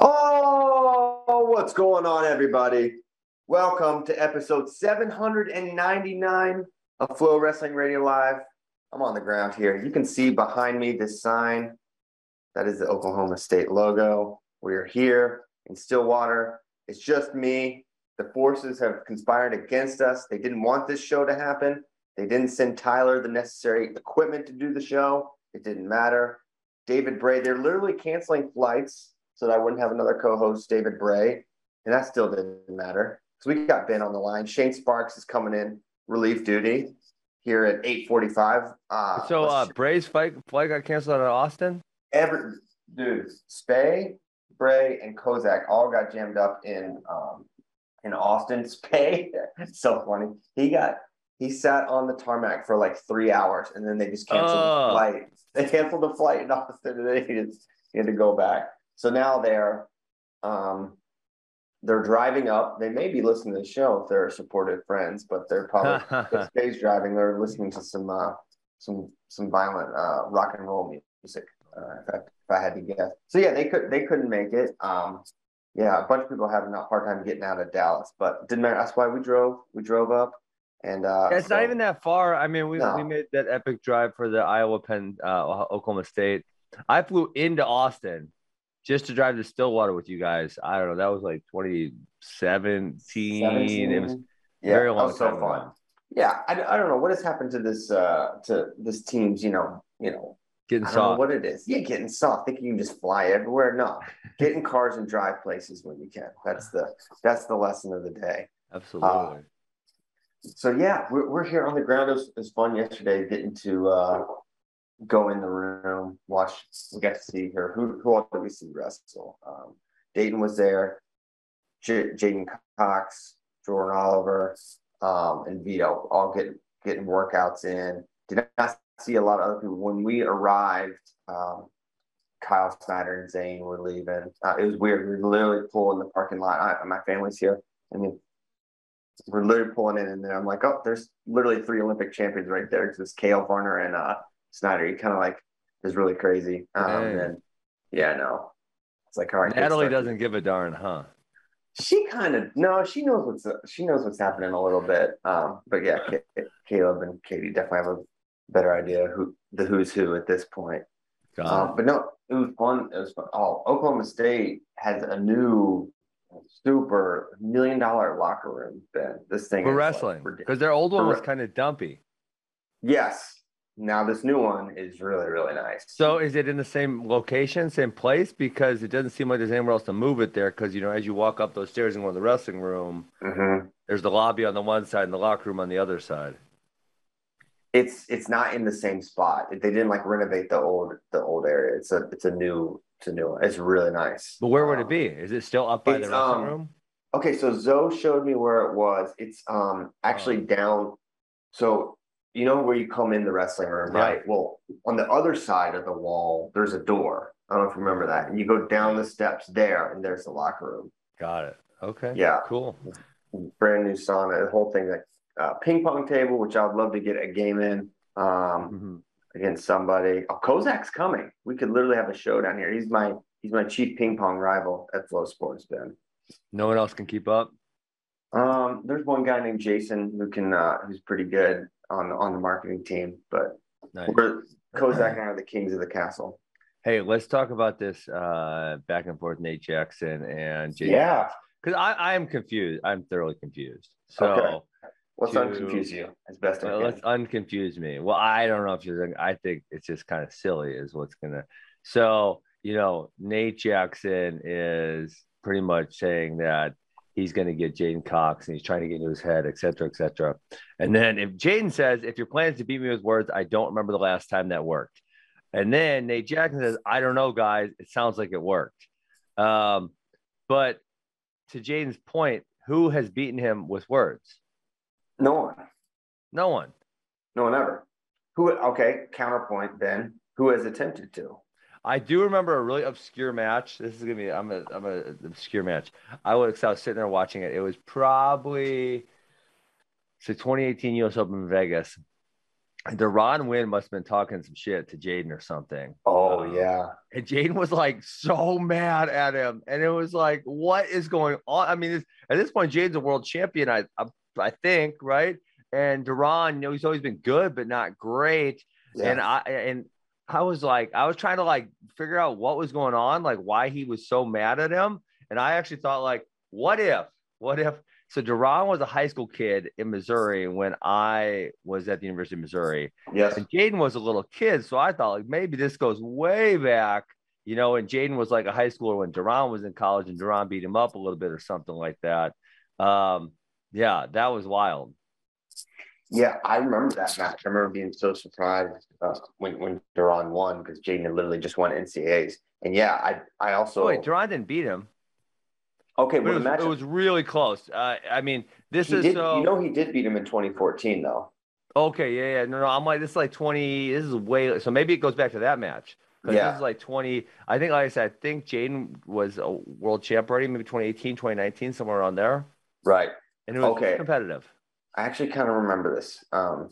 Oh, what's going on, everybody? Welcome to episode 799 of FloWrestling Radio Live. I'm on the ground here. You can see behind me this sign. That is the Oklahoma State logo. We are here in Stillwater. It's just me. The forces have conspired against us. They didn't want this show to happen. They didn't send Tyler the necessary equipment to do the show. It didn't matter. David Bray, they're literally canceling flights so that I wouldn't have another co-host, David Bray, and that still didn't matter. So we got Ben on the line. Shane Sparks is coming in relief duty here at 8:45. Uh, so uh, Bray's flight flight got canceled out of Austin. Every dude, Spay, Bray, and Kozak all got jammed up in um, in Austin. Spay, so funny. He got he sat on the tarmac for like three hours, and then they just canceled Oh. the flight. They canceled the flight in Austin, and then he, just, he had to go back. So now they're um, they're driving up. They may be listening to the show if they're supportive friends, but they're probably Spay's driving. They're listening to some uh, some some violent uh, rock and roll music. Uh, if, I, if I had to guess. So yeah, they could they couldn't make it. Um, yeah, a bunch of people having a hard time getting out of Dallas, but didn't matter. That's why we drove. We drove up, and uh, Yeah, it's so- not even that far. I mean, we, No. we made that epic drive for the Iowa Penn uh, Oklahoma State. I flew into Austin just to drive to Stillwater with you guys. I don't know. That was like 2017. It was yeah, very long was so time fun. ago. Yeah, I, I don't know what has happened to this uh to this team's you know you know getting I don't know soft. what it is. Yeah, getting soft. Thinking you can just fly everywhere. No, get in cars and drive places when you can. That's the that's the lesson of the day. Absolutely. So yeah, we're we're here on the ground. It was, it was fun yesterday getting to uh go in the room, watch. We got to see her. Who who all did we see wrestle? Um, Daton was there. J- J'den Cox, Jordan Oliver, um, and Vito all getting getting workouts in. Did not see a lot of other people when we arrived. Um, Kyle Snyder and Zain were leaving. Uh, it was weird. We were literally pulling the parking lot. I, my family's here. I mean, we're literally pulling in, and then I'm like, oh, there's literally three Olympic champions right there. Because it's Kale Varner and uh, Snyder. He kind of like is really crazy. Um, Dang. and yeah, I know. It's like all right. Natalie doesn't give a darn, huh? She kind of no, she knows what's she knows what's happening a little bit. Um, but yeah, Ca- Caleb and Katie definitely have a better idea who the who's who at this point. Um, but no, it was fun. It was fun. Oh, Oklahoma State has a new super million dollar locker room. Ben, this thing for is, wrestling because their old one was kind of dumpy. Yes. Now this new one is really really nice. So is it in the same location, same place? Because it doesn't seem like there's anywhere else to move it there. Because you know, as you walk up those stairs and go to the wrestling room, Mhm. there's the lobby on the one side and the locker room on the other side. it's it's not in the same spot. They didn't like renovate the old the old area. It's a it's a new new one. It's really nice. But where would it Um, be? Is it still up by the wrestling um, room? Okay, so Zoe showed me where it was. It's um actually Oh. down. So you know where you come in the wrestling room, Yeah. right? Well, on the other side of the wall, there's a door. I don't know if you remember that. And you go down the steps there, and there's the locker room. Got it. Okay. Yeah. Cool. Brand new sauna, the whole thing. Like uh, ping pong table, which I'd love to get a game in. Um, Mhm. Against somebody. Oh, Kozak's coming. We could literally have a show down here. He's my he's my chief ping pong rival at FloSports, Ben. No one else can keep up. Um, there's one guy named Jason who can uh who's pretty good on on the marketing team, but Nice. we're Kozak and I are the kings of the castle. Hey, let's talk about this uh, back and forth Nate Jackson and Jay. Yeah. Because I, I am confused. I'm thoroughly confused. So Okay. Let's To- unconfuse you as best I well, can. let's unconfuse me. Well, I don't know if you're. I think it's just kind of silly, is what's gonna. So you know, Nate Jackson is pretty much saying that he's going to get J'den Cox and he's trying to get into his head, et cetera, et cetera. And then if J'den says, if your plan is to beat me with words, I don't remember the last time that worked. And then Nate Jackson says, I don't know, guys. It sounds like it worked. Um, but to J'den's point, who has beaten him with words? No one. No one. No one ever. Who okay, counterpoint then. Who has attempted to? I do remember a really obscure match. This is gonna be I'm a I'm a obscure match. I was I was sitting there watching it. It was probably so 2018 US Open in Vegas. Deron Winn must have been talking some shit to J'den or something. Oh Um, yeah. And J'den was like so mad at him. And it was like, what is going on? I mean, this, at this point, J'den's a world champion, I, I, I think, right? And Deron, you know, he's always been good, but not great. Yeah. And I and I was like, I was trying to like figure out what was going on, like why he was so mad at him. And I actually thought, like, what if, what if? So Deron was a high school kid in Missouri when I was at the University of Missouri. yes. And J'den was a little kid. So I thought like maybe this goes way back, you know, and J'den was like a high schooler when Deron was in college and Deron beat him up a little bit or something like that. Um, yeah, that was wild. Yeah, I remember that match. I remember being so surprised uh, when when Deron won because J'den literally just won NCAAs. And yeah, I I also Oh, wait, Deron didn't beat him. okay. But Well, it, was, the match it was really close. Uh, I mean, this he is did, so you know he did beat him in 2014 though. okay. Yeah, yeah. No, no. I'm like, this is like 20. This is way. So maybe it goes back to that match. Yeah. This is like 20. I think, like I said, I think J'den was a world champ already, maybe 2018, 2019, somewhere around there. Right. And it was Okay. competitive. I actually kind of remember this. Um,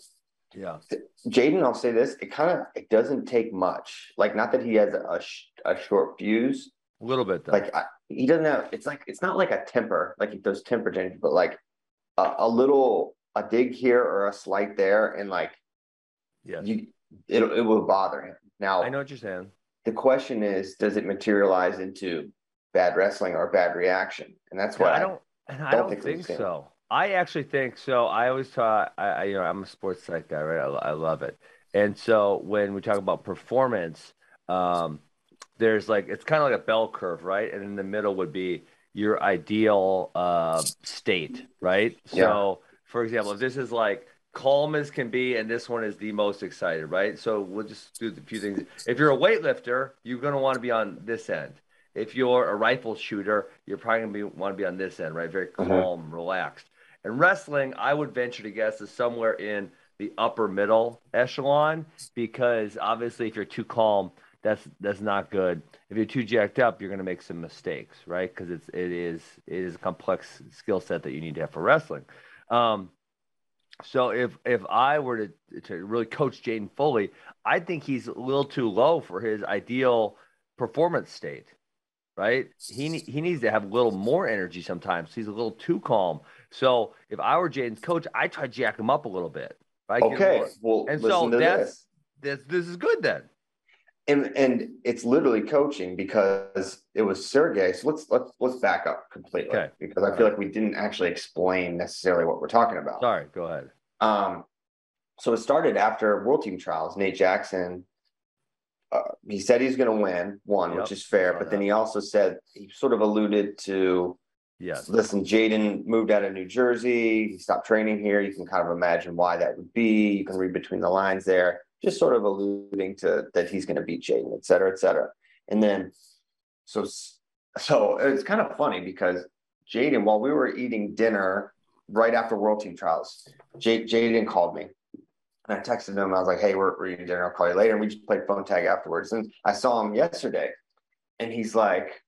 Yeah. J'den, I'll say this: it kind of it doesn't take much. Like, not that he has a sh- a short fuse. A little bit, though. Like, I, he doesn't have. It's like it's not like a temper, like he does temper change, but like a, a little a dig here or a slight there, and like yeah. you, it it will bother him. Now, I know what you're saying. the question is, does it materialize into bad wrestling or bad reaction? And that's why I don't, and I don't don't think think, the so. I actually think so. I always thought, I, I you know, I'm a sports psych guy, right? I, I love it. And so when we talk about performance, um, there's like it's kind of like a bell curve, right? And in the middle would be your ideal uh, state, right? Yeah. So, for example, if this is like calm as can be, and this one is the most excited, right? So we'll just do a few things. If you're a weightlifter, you're going to want to be on this end. If you're a rifle shooter, you're probably going to be want to be on this end, right? Very Mhm. calm, relaxed. And wrestling, I would venture to guess, is somewhere in the upper middle echelon because obviously, if you're too calm, that's that's not good. If you're too jacked up, you're going to make some mistakes, right? Because it's it is it is a complex skill set that you need to have for wrestling. Um, so if if I were to to really coach Jaden Foley, I think he's a little too low for his ideal performance state, right? He he needs to have a little more energy sometimes. He's a little too calm. So if I were J'den's coach, I try to jack him up a little bit. Right? Okay. Well, And so that's this. this this is good then. and and it's literally coaching because it was Sergey. So let's let's let's back up completely Okay. because I feel like we didn't actually explain necessarily what we're talking about. Sorry, go ahead. Um, so it started after World Team Trials. Nate Jackson, uh, he said he's going to win one, Yep, which is fair. But then he also said he sort of alluded to, Yes. listen, J'den moved out of New Jersey. He stopped training here. You can kind of imagine why that would be. You can read between the lines there, just sort of alluding to that he's going to beat J'den, et cetera, et cetera. And then, so so it's kind of funny because J'den, while we were eating dinner right after World Team Trials, J- J'den called me. And I texted him. I was like, "Hey, we're, we're eating dinner. I'll call you later." And we just played phone tag afterwards. And I saw him yesterday, and he's like,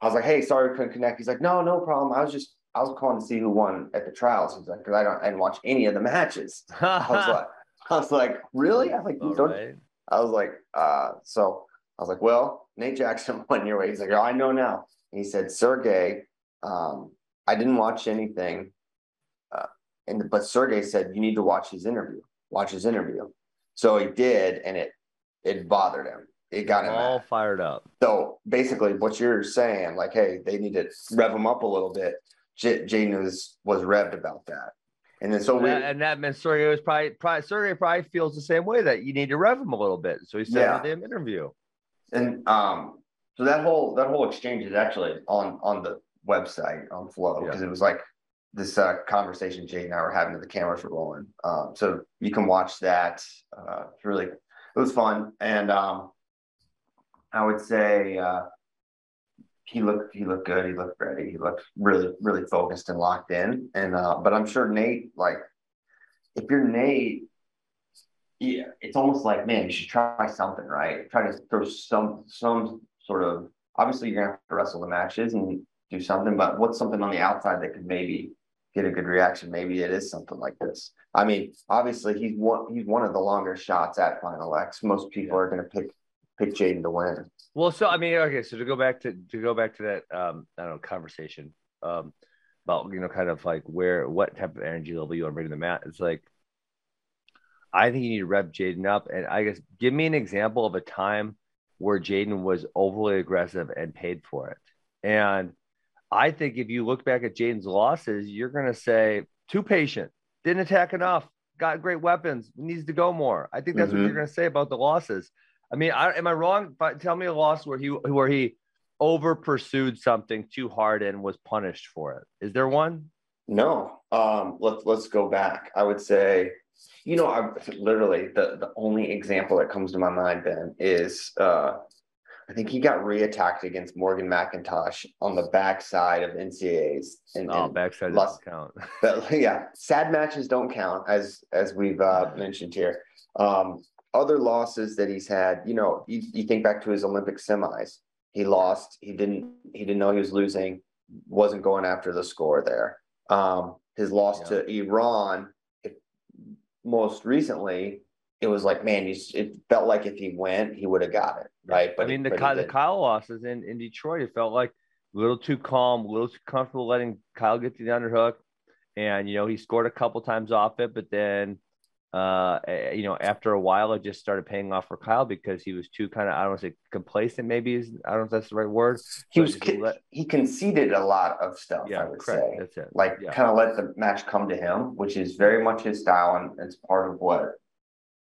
"I was like, hey, sorry we couldn't connect." He's like, "No, no problem. I was just I was calling to see who won at the trials." He's like, "Because I don't I didn't watch any of the matches." I was like, "I was like, really?" I was like, "Don't." right. I was like, uh, so I was like, well, Nate Jackson won your way. He's like, oh, I know now. And he said, Sergey, um, I didn't watch anything. Uh, and but Sergey said you need to watch his interview. Watch his interview. So he did, and it it bothered him. It got him All mad. fired up. So basically, what you're saying, like, hey, they need to rev him up a little bit. J- J'den was was revved about that, and then so And we that, and that meant Sergey was probably, probably Sergey probably feels the same way that you need to rev him a little bit. So he said Yeah. in the damn interview. And um, so that whole that whole exchange is actually on on the website on Flo Yeah. because it was like this uh, conversation Jay and I were having. The cameras were rolling, um, so you can watch that. Uh, it's really it was fun, and um, I would say uh, he looked he looked good. He looked ready. He looked really really focused and locked in. And uh, but I'm sure Nate like if you're Nate yeah, it's almost like, man, you should try something, right? Try to throw some some sort of obviously you're gonna have to wrestle the matches and do something, but what's something on the outside that could maybe get a good reaction, maybe it is something like this. I mean, obviously he's one he's one of the longer shots at Final X. Most people are going to pick pick J'den to win. Well, so I mean, okay, so to go back to to go back to that um I don't know conversation um about you know kind of like where what type of energy level you want to bring to the mat. It's like I think you need to rep J'den up, and I guess give me an example of a time where J'den was overly aggressive and paid for it. And I think if you look back at J'den's losses, you're going to say too patient, didn't attack enough, got great weapons, needs to go more. I think that's mm-hmm. what you're mm-hmm. going to say about the losses. I mean, I, am I wrong? But tell me a loss where he where he over pursued something too hard and was punished for it. Is there one? No. Um, let's let's go back. I would say, you know, I literally the the only example that comes to my mind, Ben, is uh, I think he got reattacked against Morgan McIntosh on the backside of NCAAs. And, oh, and backside doesn't count. But yeah, sad matches don't count, as as we've uh, mentioned here. Um, other losses that he's had, you know, you, you think back to his Olympic semis. He lost. He didn't. He didn't know he was losing. Wasn't going after the score there. Um, his loss yeah. to Iran. Most recently, it was like, man, he's, it felt like if he went, he would have got it, right? But I mean, the Kyle, the Kyle losses in in Detroit, it felt like a little too calm, a little too comfortable letting Kyle get to the underhook, and you know he scored a couple times off it, but then uh, eh, you know, after a while, it just started paying off for Kyle because he was too kind of, I don't want to say complacent, maybe is, I don't know if that's the right word. He was, let, he conceded a lot of stuff, yeah, I would correct. say. That's it. Like yeah. kind of let the match come to him, which is very much his style. And it's part of what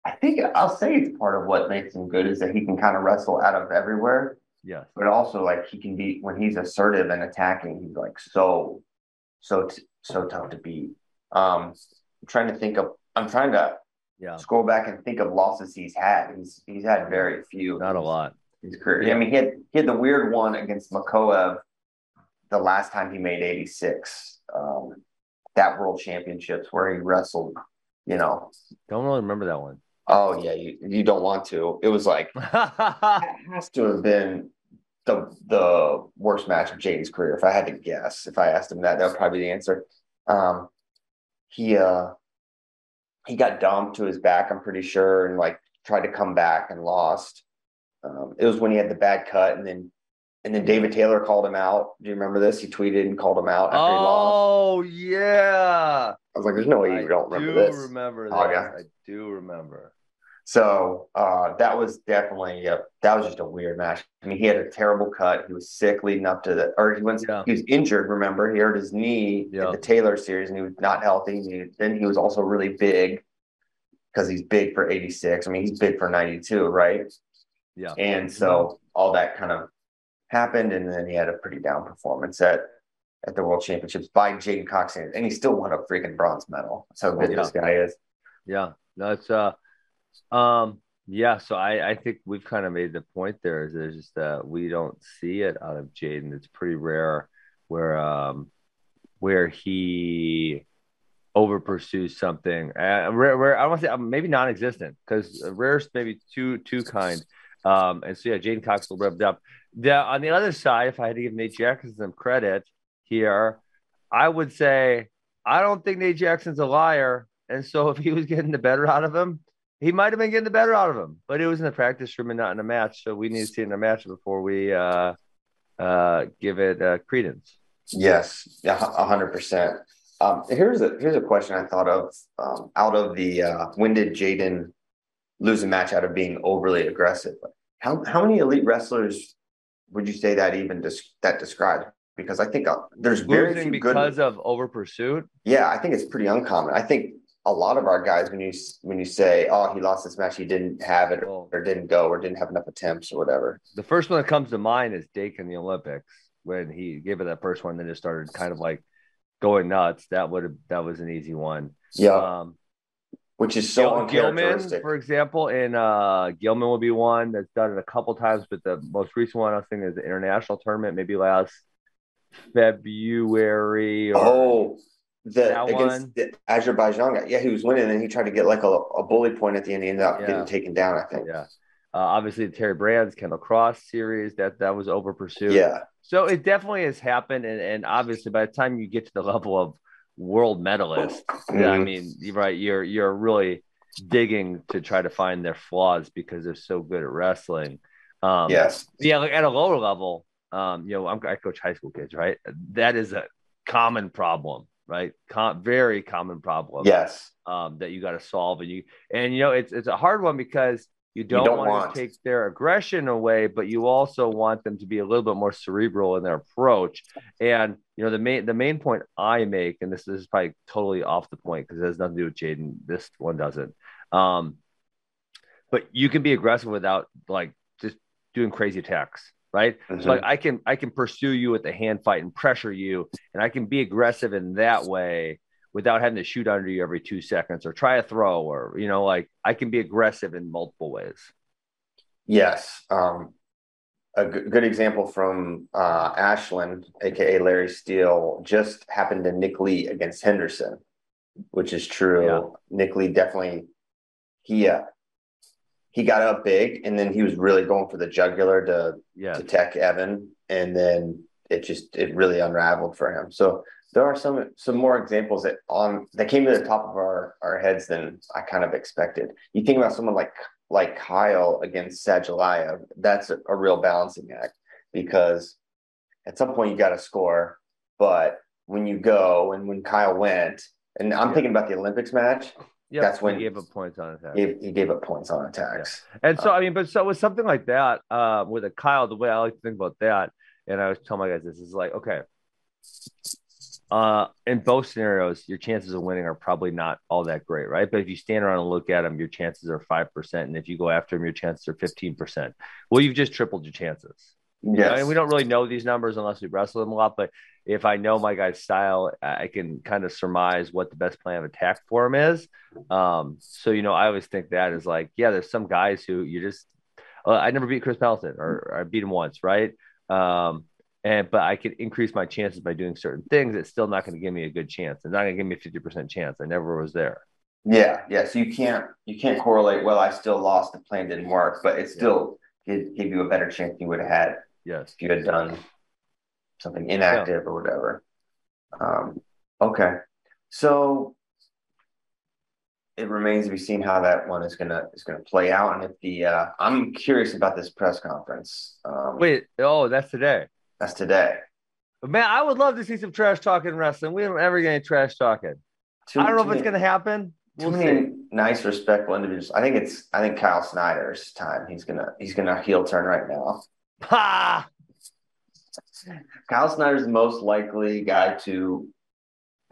I think I'll say it's part of what makes him good is that he can kind of wrestle out of everywhere. Yes. But also like he can be, when he's assertive and attacking, he's like so, so, so tough to beat. Um, I'm trying to think of I'm trying to yeah scroll back and think of losses he's had. He's he's had very few. Not a lot. His career. Yeah. I mean, he had he had the weird one against Makoev the last time he made 86. Um, that World Championships where he wrestled. You know, don't really remember that one. Oh yeah, you, you don't want to. It was like it has to have been the the worst match of J'den's career. If I had to guess, if I asked him that, that would probably be the answer. Um, he uh he got dumped to his back, I'm pretty sure, and like tried to come back and lost. Um, it was when he had the bad cut, and then and then David Taylor called him out. Do you remember this? He tweeted and called him out after oh, he lost. Oh yeah. I was like, "There's no way you I don't remember this." do this." Remember that? Oh, yeah. I do remember. So uh, that was definitely a, that was just a weird match. I mean, he had a terrible cut. He was sick leading up to the, or he went yeah. he was injured. Remember, he hurt his knee yeah. in the Taylor series, and he was not healthy. He, then he was also really big because he's big for 86. I mean, he's big for 92, right? Yeah. And so all that kind of happened, and then he had a pretty down performance at at the World Championships by J'den Cox, and he still won a freaking bronze medal. So good yeah. this guy is. Yeah, no, uh um, yeah, so I, I think we've kind of made the point there is there's just that we don't see it out of J'den. It's pretty rare where um where he over pursues something. Uh, rare, rare, I want to say um, maybe non-existent because rare's maybe too too kind. Um, and so yeah, J'den Cox will revved up. The, on the other side, if I had to give Nate Jackson some credit here, I would say I don't think Nate Jackson's a liar. And so if he was getting the better out of him, he might have been getting the better out of him, but it was in the practice room and not in a match. So we need to see in a match before we uh, uh, give it uh, credence. Yes, yeah, hundred percent. Um, here's a here's a question I thought of um, out of the uh, when did J'den lose a match out of being overly aggressive? How how many elite wrestlers would you say that even des- that describes? Because I think uh, there's very Losing few because good... of over pursuit. Yeah, I think it's pretty uncommon. I think a lot of our guys when you when you say oh he lost this match he didn't have it or, or, didn't go or didn't have enough attempts or whatever the first one that comes to mind is Dake in the olympics when he gave it that first one then just started kind of like going nuts that would have that was an easy one yeah um, which is so Gil- Gilman, for example, in uh, Gilman will be one that's done it a couple times, but the most recent one I was thinking is the international tournament, maybe last February. Or, oh, the against the Azerbaijan guy. Yeah, he was winning, and he tried to get like a, a bully point at the end. He ended up yeah. getting taken down. I think. Yeah. Uh, obviously, the Terry Brands Kendall Cross series that that was over pursued. Yeah. So it definitely has happened, and and obviously by the time you get to the level of world medalists. Mm-hmm. Yeah, I mean, right. You're you're really digging to try to find their flaws because they're so good at wrestling. Um, yes. Yeah, like at a lower level, um, you know, I'm, I coach high school kids, right? That is a common problem, right? Com- very common problem. Yes. Um, that you got to solve, and you and you know, it's it's a hard one because you don't, don't want, want- to take their aggression away, but you also want them to be a little bit more cerebral in their approach. And you know, the main the main point I make, and this, this is probably totally off the point because it has nothing to do with J'den. This one doesn't. Um, but you can be aggressive without like just doing crazy attacks, right? Mhm. So like I can I can pursue you with the hand fight and pressure you, and I can be aggressive in that way without having to shoot under you every two seconds or try a throw or you know like I can be aggressive in multiple ways. Yes. Um, a g- good example from uh, Ashland, aka Larry Steele, just happened to Nick Lee against Henderson, which is true. Yeah. Nick Lee definitely he uh, he got up big, and then he was really going for the jugular to Yeah, to tech Evan, and then it just it really unraveled for him. So there are some some more examples that on that came to the top of our our heads than I kind of expected. You think about someone like like Kyle against Sadulaev, that's a, a real balancing act because at some point you got to score, but when you go and when Kyle went, and I'm Yeah. thinking about the Olympics match, yeah. That's when- he gave up points on attack. he, he gave up points on attacks. And so, I mean, but so with something like that, uh, with a Kyle, the way I like to think about that, and I was telling my guys this is like, okay, uh, in both scenarios, your chances of winning are probably not all that great, right? But if you stand around and look at them, your chances are five percent, and if you go after them, your chances are fifteen percent. Well, you've just tripled your chances. Yes, I mean, we don't really know these numbers unless we wrestle them a lot. But if I know my guy's style, I can kind of surmise what the best plan of attack for him is. Um, so you know, I always think that is like, yeah, there's some guys who you just. Uh, I never beat Chris Pendleton, or I beat him once, right? Um, and but I could increase my chances by doing certain things. It's still not going to give me a good chance. It's not going to give me a fifty percent chance. I never was there. Yeah, yeah. So you can't you can't correlate. Well, I still lost. The plan didn't work, but it still gave, gave you a better chance you would have had Yes. if you had done something inactive or whatever. Um, okay, so it remains to be seen how that one is gonna is gonna play out, and if the uh, I'm curious about this press conference. Um, Wait. Oh, that's today. that's today. But man, I would love to see some trash talking wrestling. We don't ever get any trash talking. Too- I don't know too if it's going to happen. Too We'll many see. nice, respectful individuals. I think it's I think Kyle Snyder's time. He's gonna he's gonna heel turn right now. Ha! Kyle Snyder's the most likely guy to,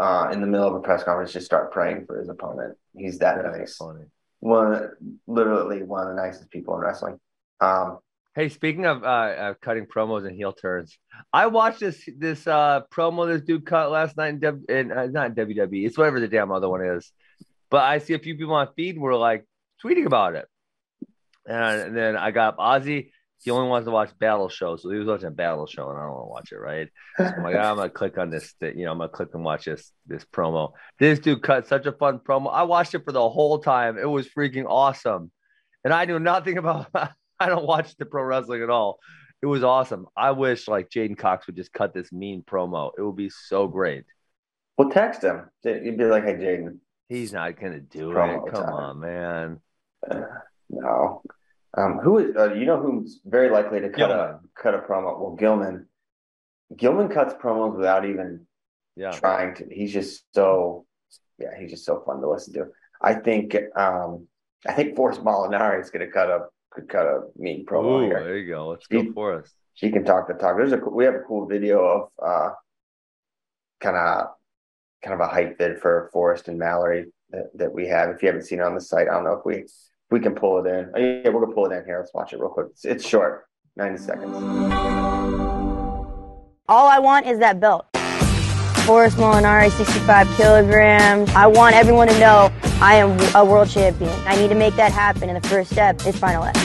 uh, in the middle of a press conference, just start praying for his opponent. He's that That's nice. funny. One, literally one of the nicest people in wrestling. Um, Hey, speaking of uh, uh, cutting promos and heel turns, I watched this this uh, promo this dude cut last night in, w- in uh, not WWE. It's whatever the damn other one is. But I see a few people on feed were like tweeting about it, and, and then I got Ozzy. He only wants to watch battle shows, so he was watching a battle show, and I don't want to watch it. Right? So I'm like, I'm gonna click on this. th- You know, I'm gonna click and watch this this promo. This dude cut such a fun promo. I watched it for the whole time. It was freaking awesome, and I knew nothing about. I don't watch the pro wrestling at all. It was awesome. I wish like J'den Cox would just cut this mean promo. It would be so great. well, text him. You'd be like, "Hey, J'den, He's not gonna do Promo it. Come time. on, man. uh, no." Um, who is? Uh, you know who's very likely to cut a cut a promo? Well, Gilman. Gilman cuts promos without even Yeah. trying to. He's just so, yeah, he's just so fun to listen to. I think, um, I think Forrest Molinari is going to cut a could cut a mean promo Ooh, here. there you go. Let's go He- for us. She can talk the talk. There's a we have a cool video of uh, kind of kind of a hype vid for Forrest and Mallory that, that we have. If you haven't seen it on the site, I don't know if we we can pull it in. Oh, yeah, we're gonna pull it in here. Let's watch it real quick. It's, it's short, ninety seconds. All I want is that belt. Forrest Molinari, 65 kilograms. I want everyone to know I am a world champion. I need to make that happen, and the first step is Final X.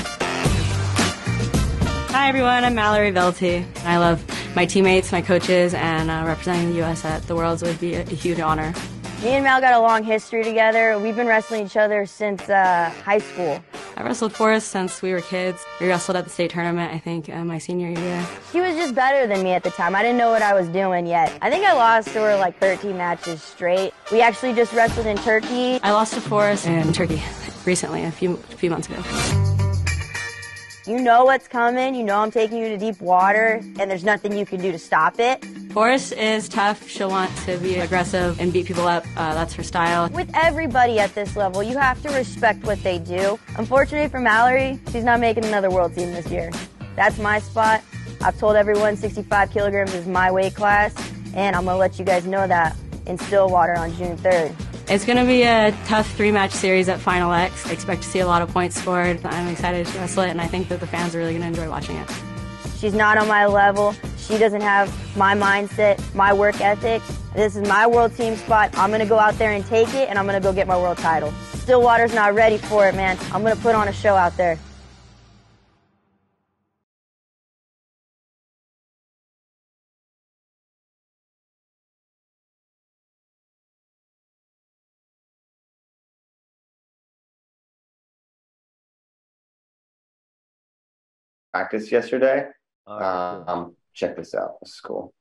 Hi everyone, I'm Mallory Velte. I love my teammates, my coaches, and uh, representing the U.S. at the Worlds would be a, a huge honor. Me and Mal got a long history together. We've been wrestling each other since uh, high school. I wrestled Forrest since we were kids. We wrestled at the state tournament, I think, uh, my senior year. She was just better than me at the time. I didn't know what I was doing yet. I think I lost to her like 13 matches straight. We actually just wrestled in Turkey. I lost to Forrest in Turkey recently, a few, a few months ago. You know what's coming. You know I'm taking you to deep water, and there's nothing you can do to stop it. Forrest is tough. She'll want to be aggressive and beat people up. Uh, that's her style. With everybody at this level, you have to respect what they do. Unfortunately for Mallory, she's not making another world team this year. That's my spot. I've told everyone 65 kilograms is my weight class, and I'm going to let you guys know that in Stillwater on June 3rd. It's going to be a tough three match series at Final X. I expect to see a lot of points scored. I'm excited to wrestle it, and I think that the fans are really going to enjoy watching it. She's not on my level. She doesn't have my mindset, my work ethic. This is my world team spot. I'm going to go out there and take it, and I'm going to go get my world title. Stillwater's not ready for it, man. I'm going to put on a show out there. Practice yesterday. All right, cool. Um, check this out. This is cool.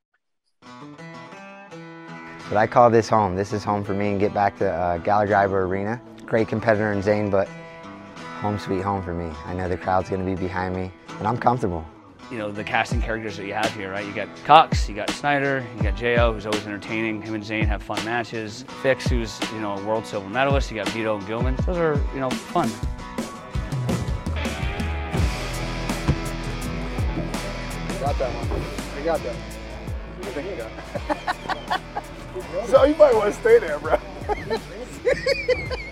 But I call this home. This is home for me and get back to uh, Gallagher-Iba Arena. Great competitor in Zain, but home sweet home for me. I know the crowd's going to be behind me, and I'm comfortable. you know, the casting characters that you have here, right? You got Cox, you got Snyder, you got J.O., who's always entertaining. Him and Zane have fun matches. Fix, who's, you know, a world silver medalist. You got Vito and Gilman. Those are, you know, fun. Got that one. I got that. I think you got so you might want to stay there, bro.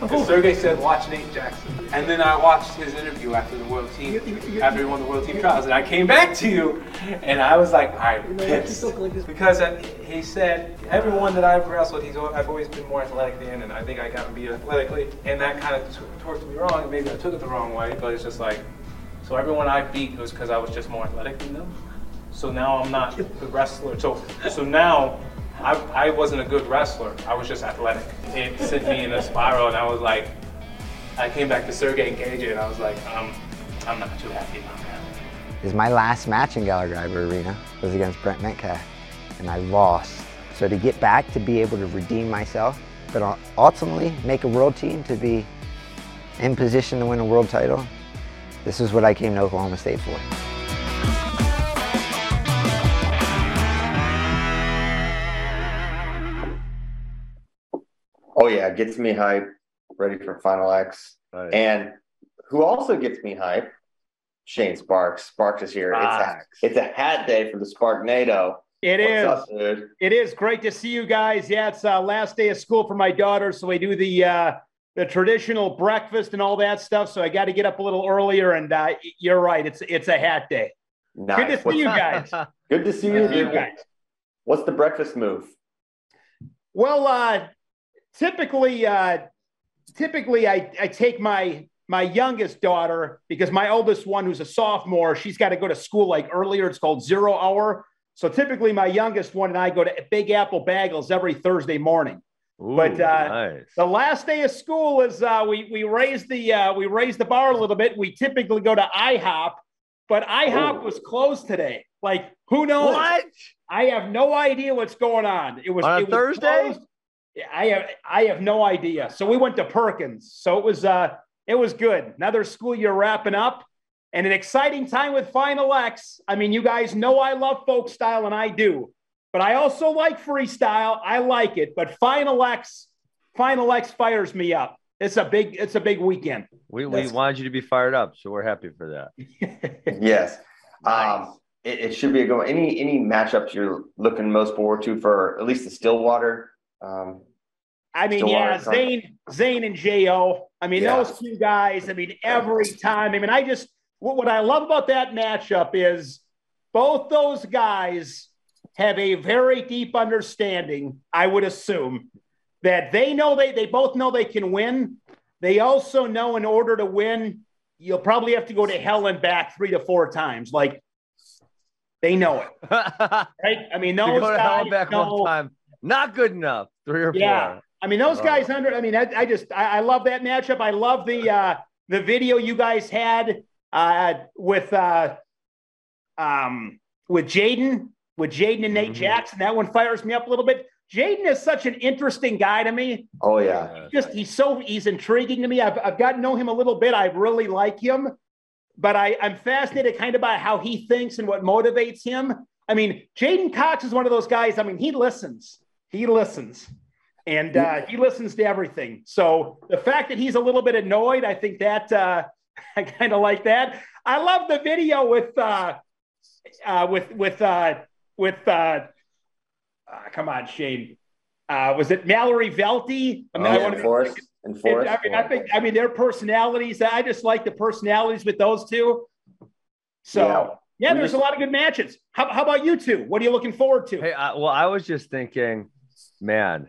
Because Sergey said, watch Nate Jackson. And then I watched his interview after the world team, after he won the world team trials. And I came back to you, and I was like, I'm pissed. Because uh, he said, everyone that I've wrestled, he's, I've always been more athletic than, and I think I got to be athletically. And that kind of t- torqued me wrong, maybe I took it the wrong way, but it's just like, so everyone I beat was because I was just more athletic than them. So now I'm not the wrestler. So so now I, I wasn't a good wrestler. I was just athletic. It sent me in a spiral, and I was like, I came back to Sergey and KJ, and I was like, um, I'm not too happy about that. Is my last match in Gallagher Arena was against Brent Metcalf, and I lost. So to get back to be able to redeem myself, but ultimately make a world team to be in position to win a world title, this is what I came to Oklahoma State for. Yeah, gets me hype, ready for Final X. Right. And who also gets me hype? Shane Sparks. Sparks is here. Sparks. It's a, it's a hat day for the Sparknado. It What's is. up? It is great to see you guys. Yeah, it's uh, last day of school for my daughter, so we do the uh, the traditional breakfast and all that stuff. So I got to get up a little earlier. And uh, you're right, it's it's a hat day. Nice. Good to see you guys. Good to see you, guys. What's the breakfast move? Well, uh, typically, uh, typically I, I take my my youngest daughter because my oldest one, who's a sophomore, she's got to go to school like earlier. It's called zero hour. So typically, my youngest one and I go to Big Apple Bagels every Thursday morning. Ooh, but, uh, nice. The last day of school is uh, we we raised the uh, we raised the bar a little bit. We typically go to IHOP, but IHOP Oh. was closed today. Like who knows? What? I have no idea what's going on. It was On it was Thursday? closed. Yeah, I have I have no idea. So we went to Perkins. So it was uh it was good. Another school year wrapping up and an exciting time with Final X. I mean, you guys know I love folk style and I do. But I also like freestyle. I like it, but Final X Final X fires me up. It's a big it's a big weekend. We, we That's- wanted you to be fired up, so we're happy for that. Yes. Nice. Um, it, it should be a good one. Any any matchups you're looking most forward to for at least the Stillwater? Um, I mean, yeah, are, huh? Zain, Zain and Jo. I mean, Yeah. those two guys. I mean, every time. I mean, I just what, what I love about that matchup is both those guys have a very deep understanding. I would assume that they know they they both know they can win, they also know in order to win, you'll probably have to go to hell and back three to four times. Like they know it, right? I mean, To those go to hell guys and back know, one time, not good enough. Three or yeah. four. I mean, those Oh. guys under. I mean, I, I just I, I love that matchup. I love the uh, the video you guys had uh, with uh, um, with J'den with J'den and Nate Mhm. Jackson. That one fires me up a little bit. J'den is such an interesting guy to me. Oh yeah. Just he's so he's intriguing to me. I've I've gotten to know him a little bit. I really like him, but I I'm fascinated kind of by how he thinks and what motivates him. I mean, J'den Cox is one of those guys. I mean, he listens. He listens. And uh, he listens to everything. So the fact that he's a little bit annoyed, I think that uh, I kind of like that. I love the video with uh, uh, with with uh, with uh, uh, come on, Shane. Uh, was it Mallory Velte? I mean, I Oh, Yeah, wanna- enforced. Enforced. I mean, I think I mean their personalities. I just like the personalities with those two. So Yeah. yeah, there's just- a lot of good matches. How, how about you two? What are you looking forward to? Hey, I, well, I was just thinking, man,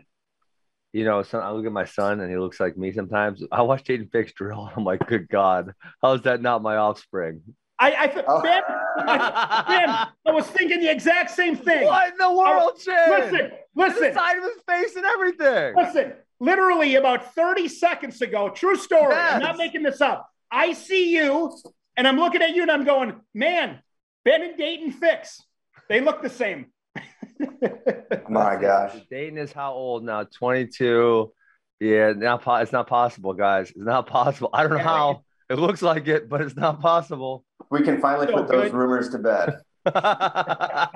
you know, son, I look at my son and he looks like me sometimes. I watch Jaden Fix drill. I'm like, good God, how is that not my offspring? I, I th- Oh. man, man, I was thinking the exact same thing. What in the world, Shane? Listen, The listen, side of his face and everything. listen. Literally about 30 seconds ago, true story. I'm not making this up. I see you, and I'm looking at you, and I'm going, man, Ben and Daton fix. They look the same. My gosh. Daton is how old now? 22. Yeah, now po- it's not possible, guys. It's not possible. I don't know how. It looks like it, but it's not possible. We can finally So put those rumors to bed.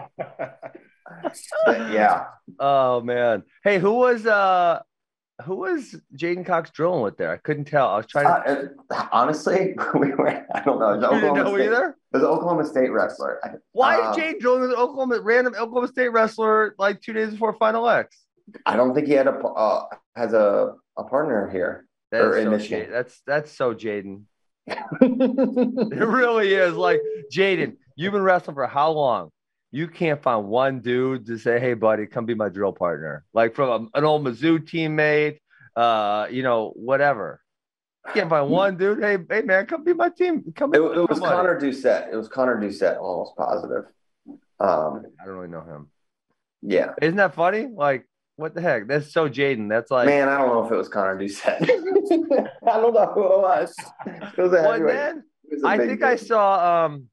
Yeah. oh man. Hey, who was uh who was J'den Cox drilling with there? I couldn't tell. I was trying to Uh, honestly, we were. I don't know. It was Oklahoma know State, either? It was Oklahoma State wrestler. Why Um, is J'den drilling with Oklahoma random Oklahoma State wrestler like two days before Final X? I don't think he had a uh, has a a partner here. That's Or in so Michigan. Jay- that's that's so J'den. It really is. Like J'den, you've been wrestling for how long? You can't find one dude to say, "Hey, buddy, come be my drill partner." Like from a- an old Mizzou teammate, uh, you know, whatever. You can't find one dude. Hey, hey, man, come be my team. Come. It, it was. Connor Doucette. It was Connor Doucette, almost positive. Um, I don't really know him. yeah. Isn't that funny? Like, what the heck? That's so J'den. That's like, Man, I don't know if it was Connor Doucette. I don't know who it was. It was a heavyweight. man? It was a I think I saw um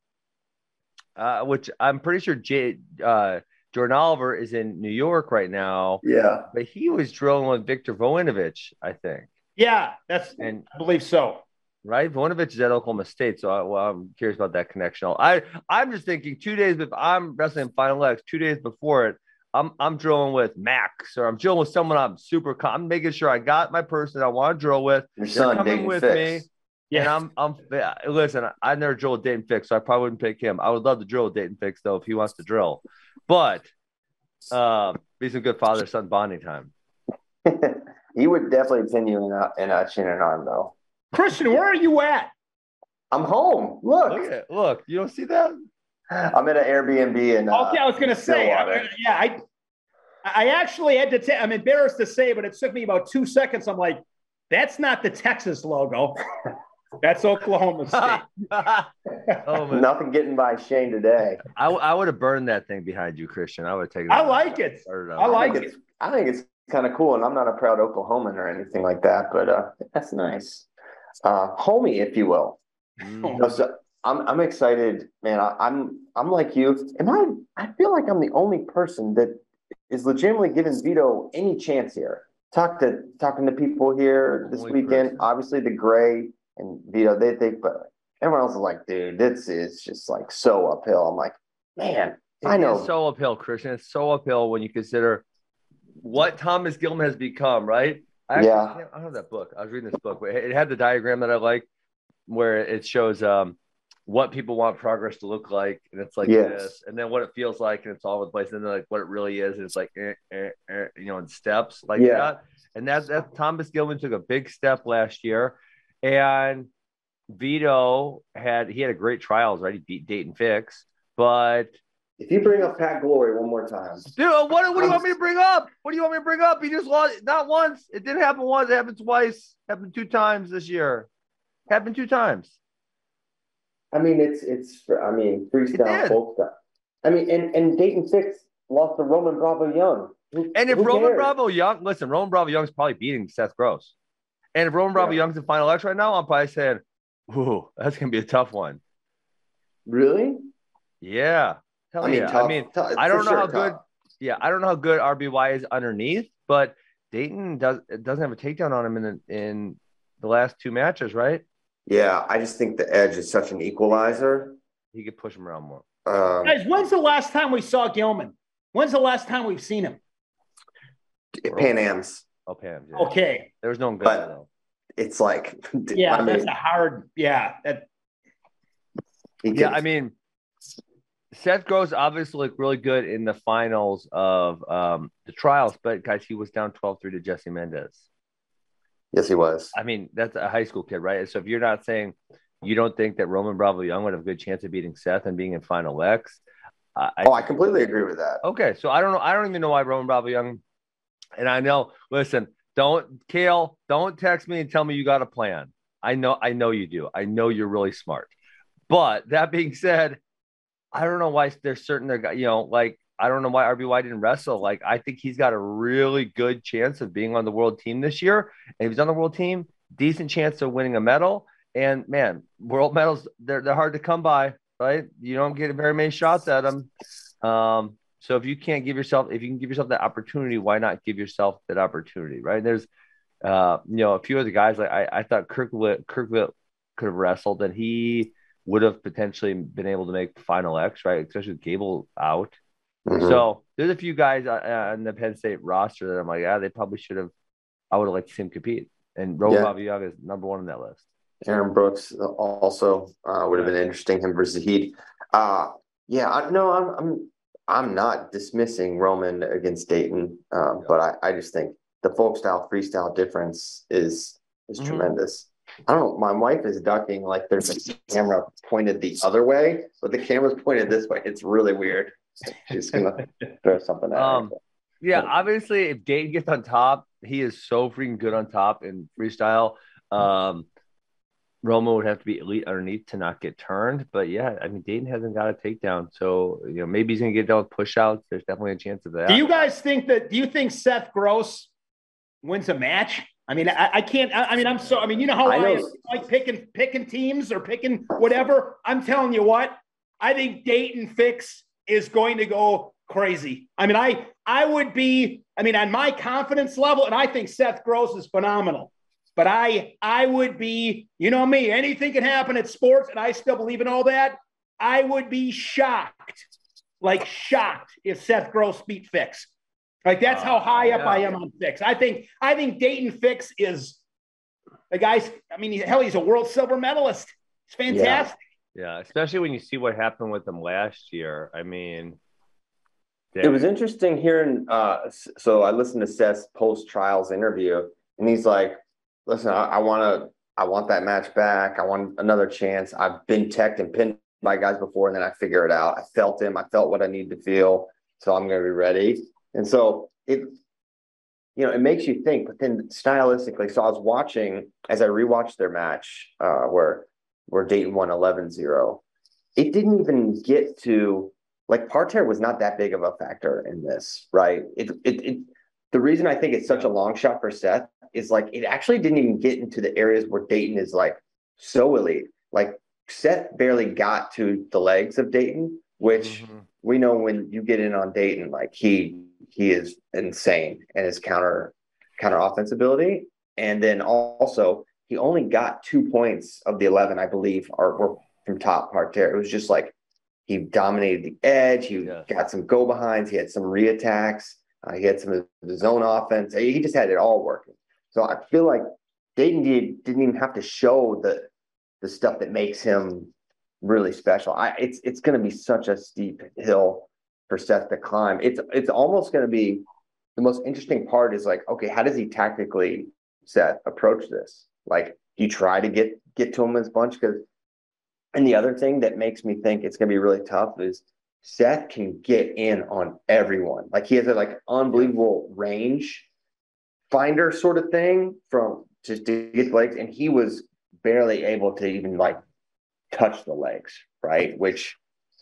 uh which I'm pretty sure J uh Jordan Oliver is in New York right now, Yeah. but he was drilling with Victor Voinovich, I think. Yeah, that's And I believe so. right, Voinovich is at Oklahoma State, so I, well, I'm curious about that connection. I I'm just thinking two days if I'm wrestling Final X, two days before it, I'm I'm drilling with Max or I'm drilling with someone I'm super. I'm making sure I got my person I want to drill with. Your son, coming with Fix. me. And I'm, I'm, yeah, listen, I never drilled a Daton Fix, so I probably wouldn't pick him. I would love to drill with Daton Fix, though, if he wants to drill. But, um, be some good father son bonding time. he would definitely pin you in a, in a chin and arm, though. Christian, where are you at? I'm home. Look, Look at look, you don't see that? I'm at an Airbnb and uh, okay, I was going to say, I- Stillwater. yeah, I, I actually had to. ta- I'm embarrassed to say, but it took me about two seconds. I'm like, that's not the Texas logo. That's Oklahoma State. oh man, nothing getting by Shane today. I, I would have burned that thing behind you, Christian. I would have taken. I like it. I like think it. it's, I think it's kind of cool, and I'm not a proud Oklahoman or anything like that, but uh, that's nice. Uh, homie, if you will. Mm. No, so I'm I'm excited, man. I, I'm I'm like you. Am I? I feel like I'm the only person that is legitimately giving Vito any chance here. Talk to talking to people here this Only weekend. person. Obviously, the Gray and Vito, they think, but everyone else is like, dude, this is just like so uphill. I'm like, man, I know. is so uphill, Christian. It's so uphill when you consider what Thomas Gilman has become, right? I actually, Yeah. I don't have that book. I was reading this book, but it had the diagram that I like where it shows um, what people want progress to look like. And it's like Yes. this. And then what it feels like. And it's all over the place. And then like what it really is. And it's like, eh, eh, eh, you know, in steps like Yeah. that. And that, that Thomas Gilman took a big step last year. And Vito had, he had a great trials, right? He beat Daton Fix, but If you bring up Pat Glory one more time, Dude, what, what do you want me to um, bring up? What do you want me to bring up? He just lost not once. It didn't happen once. It happened twice. Happened two times this year. Happened two times. I mean, it's it's. I mean, freestyle folk stuff. I mean, and and Dayton Fix lost to Roman Bravo Young. Who- And if Roman cares? Bravo Young, listen, Roman Bravo Young's probably beating Seth Gross. And if Roman Bravo Yeah. Young's in Final X right now, I'm probably saying, "Ooh, that's gonna be a tough one." really? Yeah, hell I mean, yeah. tough, I mean, tough- I don't know sure how good. Yeah, I don't know how good RBY is underneath, but Daton does doesn't have a takedown on him in the, in the last two matches, right? Yeah, I just think the edge is such an equalizer. He could push him around more. Um, Guys, when's the last time we saw Gilman? When's the last time we've seen him? Pan Am's. Oh, Pam. Yeah. Okay. There was no one good But- though. It's like, Yeah, I mean, that's a hard. Yeah, that, Yeah, I mean, Seth Gross obviously looked really good in the finals of um, the trials, but guys, he was down 12 3 to Jesse Mendez. yes, he was. I mean, that's a high school kid, right? So if you're not saying you don't think that Roman Bravo Young would have a good chance of beating Seth and being in Final X, uh, I, Oh, I completely agree with that. okay. So I don't know. I don't even know why Roman Bravo Young, and I know, listen, don't, Cael, don't text me and tell me you got a plan. I know, I know you do. I know you're really smart. But that being said, I don't know why they're certain they're, you know, like, I don't know why RBY didn't wrestle. Like, I think he's got a really good chance of being on the world team this year. And if he's on the world team, decent chance of winning a medal. And man, world medals, they're, they're hard to come by, right? You don't get very many shots at them. Um, so if you can't give yourself, if you can give yourself that opportunity, why not give yourself that opportunity, right? There's, uh, you know, a few of the guys like I, I thought Kirkwood, Kirkwood could have wrestled, and he would have potentially been able to make Final X, right? Especially with Gable out. Mhm. So there's a few guys uh, uh, on the Penn State roster that I'm like, yeah, they probably should have. I would have liked to see him compete, and Roman Yeah. Bravo Young is number one on that list. Aaron Brooks also uh, would have been interesting. Him versus Heat. Uh, yeah, I, no, I'm I'm I'm not dismissing Roman against Daton, um, but I, I just think the folk style freestyle difference is is Mhm. tremendous. I don't know. My wife is ducking like there's a camera pointed the other way, but the camera's pointed this way. It's really weird. She's gonna throw something at Um, her. Yeah, obviously, if Daton gets on top, he is so freaking good on top in freestyle. Um, Roma would have to be elite underneath to not get turned. But yeah, I mean, Daton hasn't got a takedown, so you know maybe he's gonna get down with pushouts. There's definitely a chance of that. do you guys think that? Do you think Seth Gross wins a match? I mean, I, I can't. I, I mean, I'm so. I mean, you know how I I, like picking picking teams or picking whatever. I'm telling you what. I think Daton Fix is going to go crazy. I mean, I I would be. I mean, on my confidence level, and I think Seth Gross is phenomenal. But I I would be. You know me. Anything can happen at sports, and I still believe in all that. I would be shocked, like shocked, if Seth Gross beat Fix. Like that's how Uh, high up yeah. I am on Fix. I think I think Daton Fix is the guy's. I mean, he, hell, he's a world silver medalist. It's fantastic. Yeah, especially when you see what happened with him last year. I mean, It was interesting hearing. Uh, so I listened to Seth's post trials interview, and he's like, "Listen, I, I want to, I want that match back. I want another chance. I've been teched and pinned by guys before, and then I figure it out. I felt him. I felt what I need to feel, so I'm going to be ready." And so it, you know, it makes you think. But then stylistically, so I was watching as I rewatched their match, uh, where where Daton won 11-0. It didn't even get to like parterre was not that big of a factor in this, right? It, it, it the reason I think it's such a long shot for Seth is like it actually didn't even get into the areas where Daton is like so elite. Like Seth barely got to the legs of Daton, which Mhm. we know when you get in on Daton, like he he is insane and his counter counter offense ability. And then also he only got two points of the eleven, I believe, are were from top parterre. It was just like he dominated the edge. He Yeah. got some go behinds. He had some reattacks. Uh, he had some of the zone offense. He just had it all working. So I feel like Daton did, didn't even have to show the the stuff that makes him really special. I it's it's going to be such a steep hill for Seth to climb. It's it's almost going to be the most interesting part is like, okay, how does he tactically Seth approach this? Like, do you try to get get to him as bunch? Because and the other thing that makes me think it's going to be really tough is Seth can get in on everyone. Like he has a like unbelievable range finder sort of thing from just to get the legs, and he was barely able to even like touch the legs, right? Which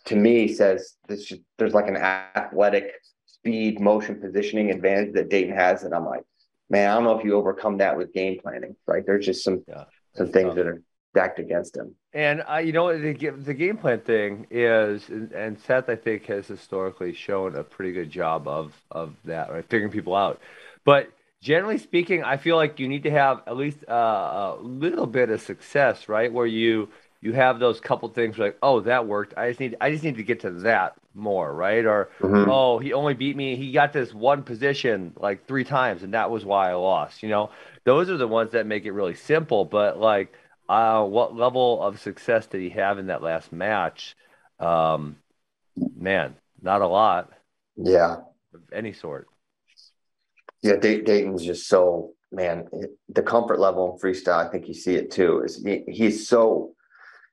to me says this there's like an athletic speed, motion, positioning advantage that Daton has, and I'm like, man, I don't know if you overcome that with game planning, right? There's just some yeah. some things that are stacked against him. And uh, you know the the game plan thing is, and Seth I think has historically shown a pretty good job of of that, right? Figuring people out, but generally speaking, I feel like you need to have at least uh, a little bit of success, right? Where you you have those couple things like, oh, that worked. I just need I just need to get to that more, right? Or mm-hmm. oh, he only beat me. He got this one position like three times, and that was why I lost. You know, those are the ones that make it really simple. But like, uh, what level of success did he have in that last match? Um, man, not a lot. Yeah, of any sort. Yeah, Daton's just so man. The comfort level in freestyle, I think you see it too. Is he, he's so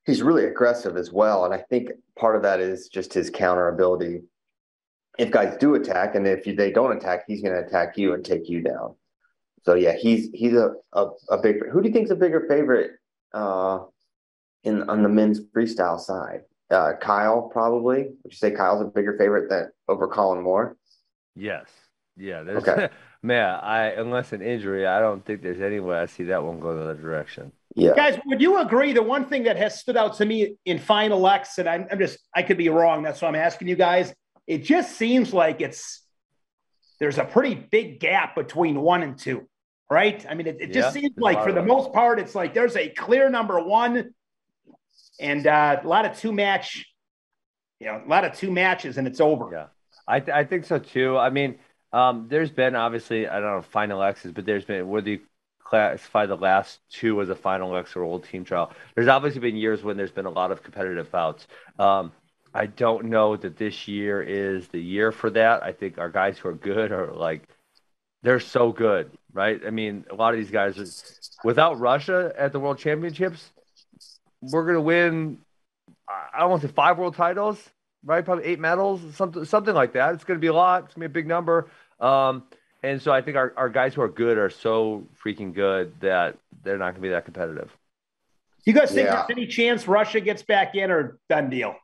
he's really aggressive as well. And I think part of that is just his counter ability. If guys do attack, and if they don't attack, he's going to attack you and take you down. So yeah, he's he's a, a, a big. Who do you think's a bigger favorite uh, in on the men's freestyle side? Uh, Kyle probably. Would you say Kyle's a bigger favorite than over Colin Moore? Yes. Yeah. okay. man, I unless an injury, I don't think there's any way I see that one go the other direction. Yeah. Guys, would you agree the one thing that has stood out to me in Final X, and I'm, I'm just, I could be wrong. That's why I'm asking you guys. It just seems like it's, there's a pretty big gap between one and two, right? I mean, it, it just yeah, seems like for the most part, it's like there's a clear number one and uh, a lot of two match, you know, a lot of two matches and it's over. Yeah. I, th- I think so too. I mean, um, there's been obviously, I don't know, final X's, but there's been, where you classify the last two as a final X or old team trial. There's obviously been years when there's been a lot of competitive bouts. Um, I don't know that this year is the year for that. I think our guys who are good are like they're so good, right? I mean, a lot of these guys are without Russia at the World Championships, we're gonna win. I don't want to say five world titles, right? Probably eight medals, something something like that. It's gonna be a lot. It's gonna be a big number. Um, and so I think our, our guys who are good are so freaking good that they're not going to be that competitive. You guys think yeah. there's any chance Russia gets back in or done deal?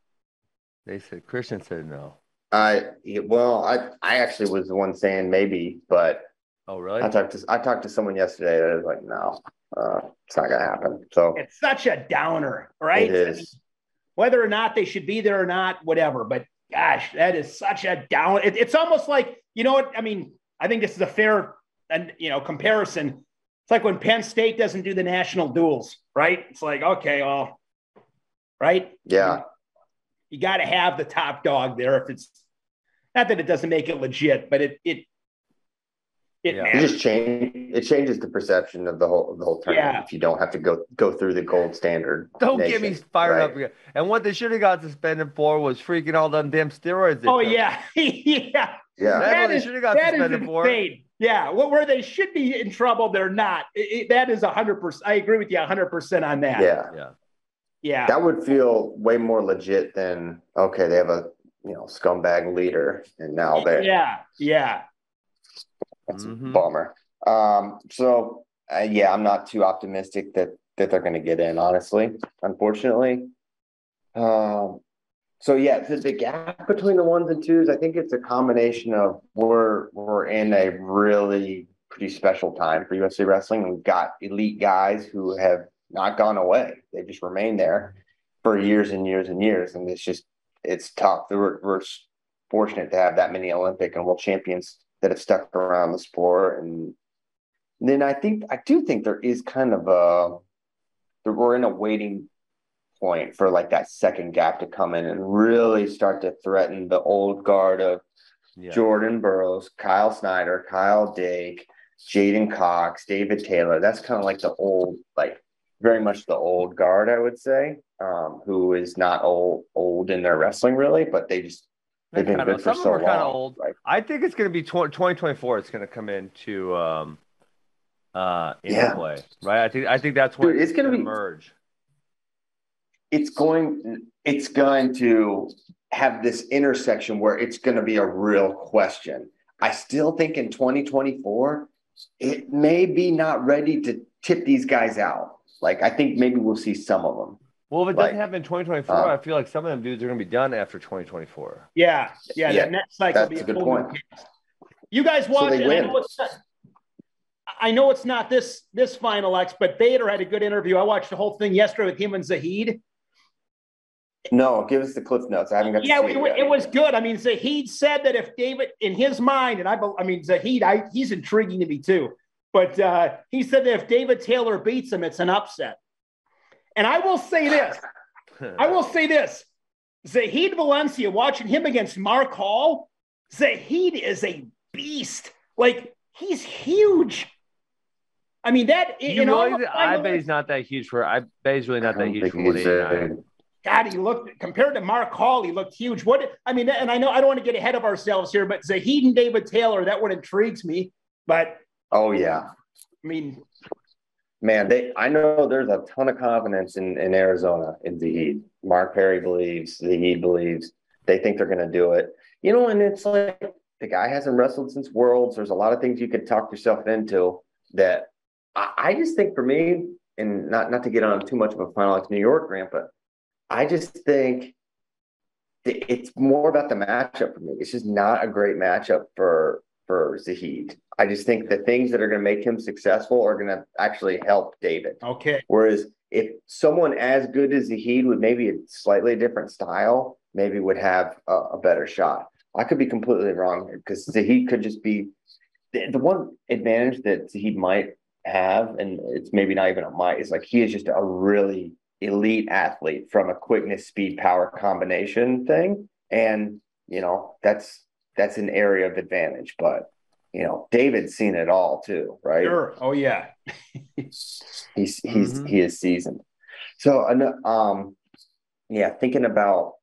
They said Christian said no. I well, I I actually was the one saying maybe, but oh really? I talked to I talked to someone yesterday that was like, no, uh, it's not gonna happen. So it's such a downer, right? It is. Whether or not they should be there or not, whatever. But gosh, that is such a down. It, it's almost like you know what I mean. I think this is a fair and you know comparison. It's like when Penn State doesn't do the national duels, right? It's like okay, well, right? Yeah. You, you got to have the top dog there if it's not that it doesn't make it legit, but it it it, yeah. it just change it changes the perception of the whole of the whole tournament yeah. if you don't have to go go through the gold standard. Don't nation, get me fired right? up again. And what they should have got suspended for was freaking all them damn steroids. Oh yeah, yeah. Yeah, that's what they should have got suspended for. Yeah, well, where they should be in trouble, they're not. It, it, that is hundred percent. I agree with you hundred percent on that. Yeah, yeah, yeah. That would feel way more legit than okay. They have a you know scumbag leader, and now they're yeah, yeah. That's mm-hmm. a bummer. Um, so uh, yeah, I'm not too optimistic that that they're going to get in. Honestly, unfortunately. Um, so yeah, the, the gap between the ones and twos, I think it's a combination of we're we're in a really pretty special time for UFC wrestling. We've got elite guys who have not gone away; they've just remain there for years and years and years, and it's just it's tough. We're, we're fortunate to have that many Olympic and world champions that have stuck around the sport, and then I think I do think there is kind of a we're in a waiting point for like that second gap to come in and really start to threaten the old guard of yeah. Jordan Burroughs, Kyle Snyder, Kyle Dake, J'den Cox, David Taylor. That's kind of like the old, like very much the old guard, I would say, um, who is not old old in their wrestling really, but they just they've been good of, for so long. Old. Like, I think it's going to be 2024. It's going to come into um, uh, yeah. play, right? I think I think that's when Dude, it's, it's going to emerge it's going it's going to have this intersection where it's going to be a real question. I still think in 2024, it may be not ready to tip these guys out. Like I think maybe we'll see some of them. Well, if it Like, doesn't happen in 2024, uh, I feel like some of them dudes are going to be done after 2024. Yeah, yeah. Yeah, the next cycle will that's be a good point. cast. You guys watch. they and I know it's not, I know it's not this this final X, but Bader had a good interview. I watched the whole thing yesterday with him and Zahid. No, give us the cliff notes. I haven't got. to Yeah, see it, it, it was good. I mean, Zahid said that if David, in his mind, and I, I mean, Zahid, I, he's intriguing to me too. But uh, he said that if David Taylor beats him, it's an upset. And I will say this. I will say this. Zahid Valencia, watching him against Mark Hall, Zahid is a beast. Like he's huge. I mean that. You in all really, the I bet he's not that huge for. I bet he's really not that huge think for he's, uh, 189. God, he looked compared to Mark Hall, he looked huge. What I mean, and I know I don't want to get ahead of ourselves here, but Zahid and David Taylor, that one intrigues me. But Oh yeah, I mean, man. They. I know there's a ton of confidence in in Arizona in Zahid. Mark Perry believes. Zahid believes. They think they're going to do it. You know, and it's like the guy hasn't wrestled since Worlds. There's a lot of things you could talk yourself into that. I, I just think for me, and not not to get on too much of a final like New York rant, but I just think it's more about the matchup for me. It's just not a great matchup for for Zahid. I just think the things that are going to make him successful are going to actually help David. okay. Whereas if someone as good as Zahid with maybe a slightly different style, maybe would have a, a better shot. I could be completely wrong here because Zahid could just be the, the one advantage that Zahid might have, and it's maybe not even a might, is like he is just a really elite athlete from a quickness, speed, power combination thing. And, you know, that's that's an area of advantage. But, you know, David's seen it all too, right? Sure. Oh yeah. he's he's Mhm. he is seasoned. So um yeah, thinking about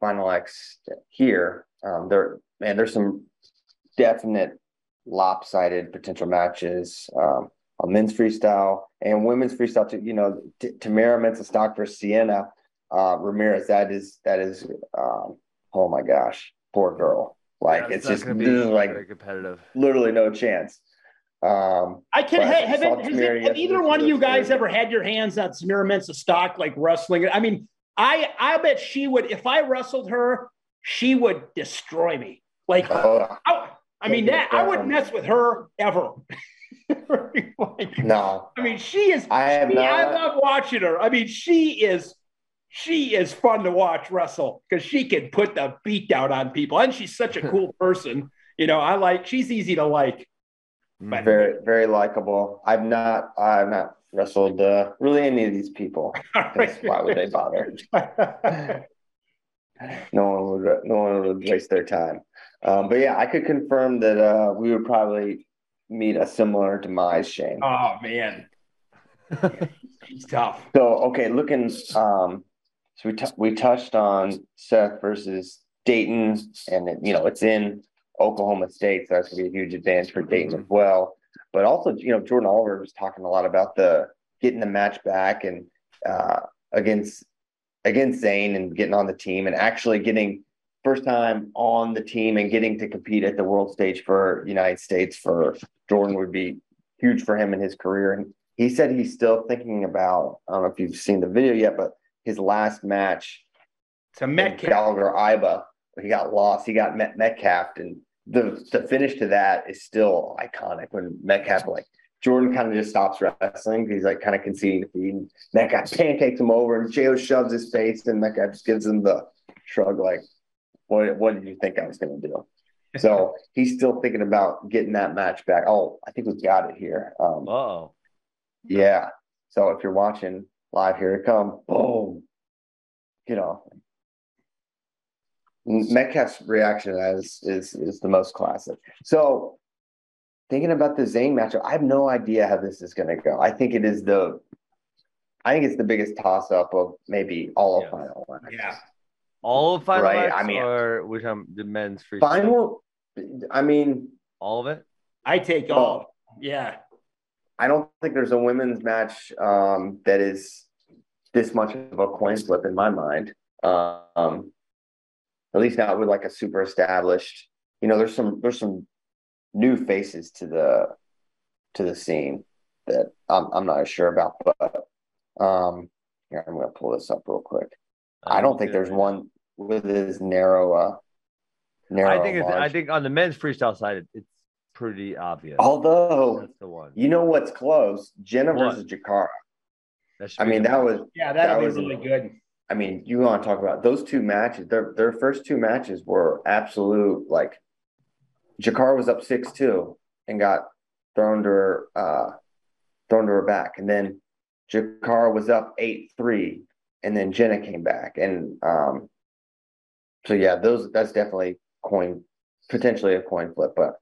Final X here, um there man, there's some definite lopsided potential matches. Um on men's freestyle and women's freestyle too, you know, T- Tamyra Mensah-Stock versus Sienna uh Ramirez. That is that is um oh my gosh, poor girl. Like Yeah, it's not just this is like very competitive. literally no chance. Um I can But have, saw have, has it, have either one of you guys very- ever had your hands on Samira Mensah-Stock like wrestling? I mean, I I bet she would if I wrestled her, she would destroy me. Like oh, I, I mean that I wouldn't mess with her ever. Like, no, I mean, she is. I have she- I love watching her. I mean, she is. She is fun to watch wrestle because she can put the beat down on people, and she's such a cool person. You know, I like. She's easy to like. But very very likable. I've not I've not wrestled uh, really any of these people. Why would they bother? No one would no one would waste their time. Um, but yeah, I could confirm that uh, we would probably meet a similar demise, Shane. oh man, he's tough. So okay, looking um, so we t- we touched on Seth versus Daton, and it, you know it's in Oklahoma State, so that's gonna be a huge advantage for Daton as well. But also, you know, Jordan Oliver was talking a lot about the getting the match back and uh, against against Zain and getting on the team and actually getting first time on the team and getting to compete at the world stage for United States for Jordan would be huge for him in his career. And he said he's still thinking about, I don't know if you've seen the video yet, but his last match, To in Metcalf. Gallagher-Iba, he got lost. He got Met Metcalf, and the the finish to that is still iconic. When Metcalf like Jordan kind of just stops wrestling, he's like kind of conceding defeat. And Metcalf pancakes him over, and Jo shoves his face, and Metcalf just gives him the shrug, like, "What what did you think I was going to do?" So he's still thinking about getting that match back. Oh, I think we've got it here. Um, Oh, yeah. So if you're watching live, here it come. Boom. You know. Metcalf's reaction to that is, is is the most classic. So thinking about the Zain matchup, I have no idea how this is gonna go. I think it is the I think it's the biggest toss up of maybe all of Yeah. final X. Yeah. all of final Right, X I mean- or which um the men's free Final I mean, all of it. I take all. Yeah. I don't think there's a women's match um, that is this much of a coin flip in my mind. Um, at least not with like a super established. You know, there's some there's some new faces to the to the scene that I'm I'm not sure about, but um, here I'm gonna pull this up real quick. I don't think there's one with as narrow uh narrow. I think it's, I think on the men's freestyle side, it's pretty obvious. although That's the one. you know what's close, Jenna What? versus Jacarra. That I mean, that match. was Yeah, that'll That was- really good. I mean, you want to talk about those two matches? Their their first two matches were absolute like Jakar was up six two and got thrown to her uh thrown to her back, and then Jakar was up eight three, and then Jenna came back, and um, so yeah, those that's definitely coin potentially a coin flip, but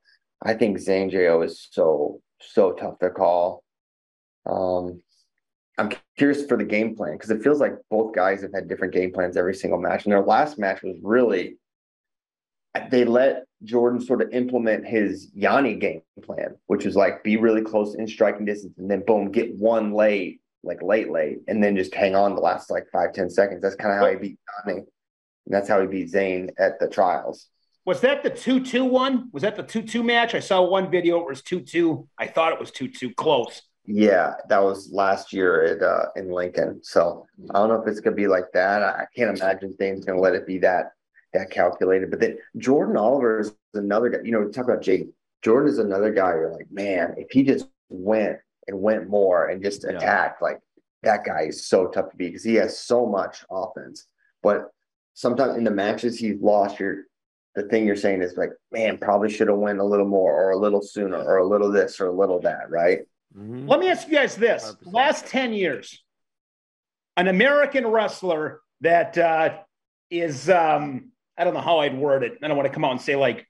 I think Zain Jo is so so tough to call. Um, I'm curious for the game plan because it feels like both guys have had different game plans every single match. And their last match was really they let Jordan sort of implement his Yianni game plan, which was like be really close in striking distance and then boom, get one late, like late, late, and then just hang on the last like five, ten seconds. That's kind of how he beat Yianni. And that's how he beat Zain at the trials. Was that the 2 2 one? Was that the 2 2 match? I saw one video, it was 2 2. I thought it was 2 2 close. Yeah, that was last year at uh in Lincoln. So I don't know if it's gonna be like that. I can't imagine Zain's gonna let it be that that calculated. But then Jordan Oliver is another guy. You know, talk about Jake. Jordan is another guy. You're like, man, if he just went and went more and just Yeah. attacked, like that guy is so tough to beat because he has so much offense. But sometimes in the matches he's lost, you're the thing you're saying is like, man, probably should have went a little more or a little sooner or a little this or a little that, right? Mhm. Let me ask you guys this 100%. last 10 years, an American wrestler that uh, is, um, I don't know how I'd word it. I don't want to come out and say, like,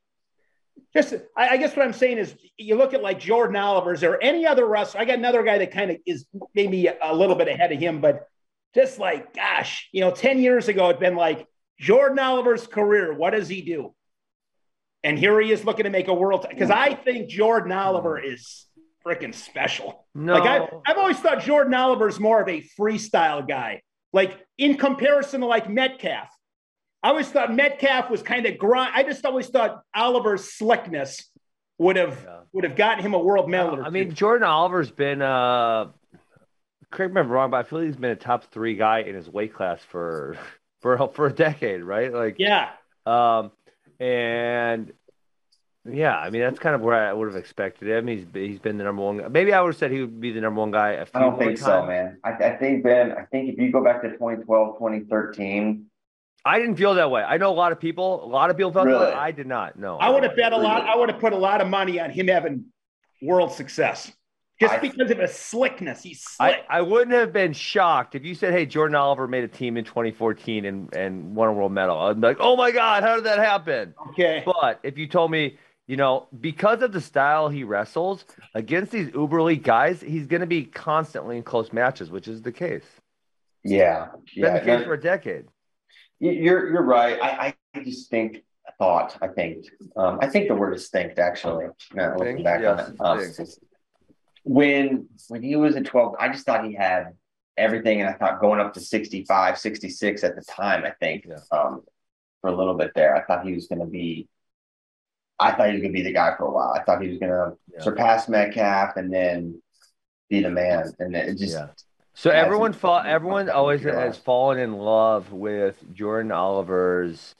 just, I, I guess what I'm saying is you look at like Jordan Oliver, is there any other wrestler? I got another guy that kind of is maybe a little bit ahead of him, but just like, gosh, you know, 10 years ago, it'd been like Jordan Oliver's career. What does he do? And here he is looking to make a world. Because I think Jordan Oliver is freaking special. No, Like I, I've always thought Jordan Oliver's more of a freestyle guy. Like in comparison to like Metcalf, I always thought Metcalf was kind of grind. I just always thought Oliver's slickness would have Yeah. would have gotten him a world medal. or I mean. Jordan Oliver's been, uh, correct me if I'm wrong, but I feel like he's been a top three guy in his weight class for for for a decade, right? Like, yeah, um, and yeah, I mean that's kind of where I would have expected him. He's he's been the number one. guy. Maybe I would have said he would be the number one guy. A few I don't more think so, man. I, I think, Ben, I think if you go back to 2012, 2013, I didn't feel that way. I know a lot of people. A lot of people felt that Really? way. I did not. No, I would have bet a lot. I would have put a lot of money on him having world success just I- because of his slickness. He's slick. I, I wouldn't have been shocked if you said, "Hey, Jordan Oliver made a team in 2014 and and won a world medal." I'd be like, "Oh my God, how did that happen?" okay. But if you told me, you know, because of the style he wrestles against these uber elite guys, he's going to be constantly in close matches, which is the case. yeah, Been yeah, the case for a decade. you- you're you're right. I, I just think thought. I think um, I think the word is think actually. Now looking back on it. When when he was at 12, I just thought he had everything, and I thought going up to 65, 66 at the time. I think Yeah. um, for a little bit there, I thought he was going to be. I thought he was going to be the guy for a while. I thought he was going to Yeah. surpass Metcalf and then be the man. And it just Yeah. So everyone fall, everyone always has fallen in love with Jordan Oliver's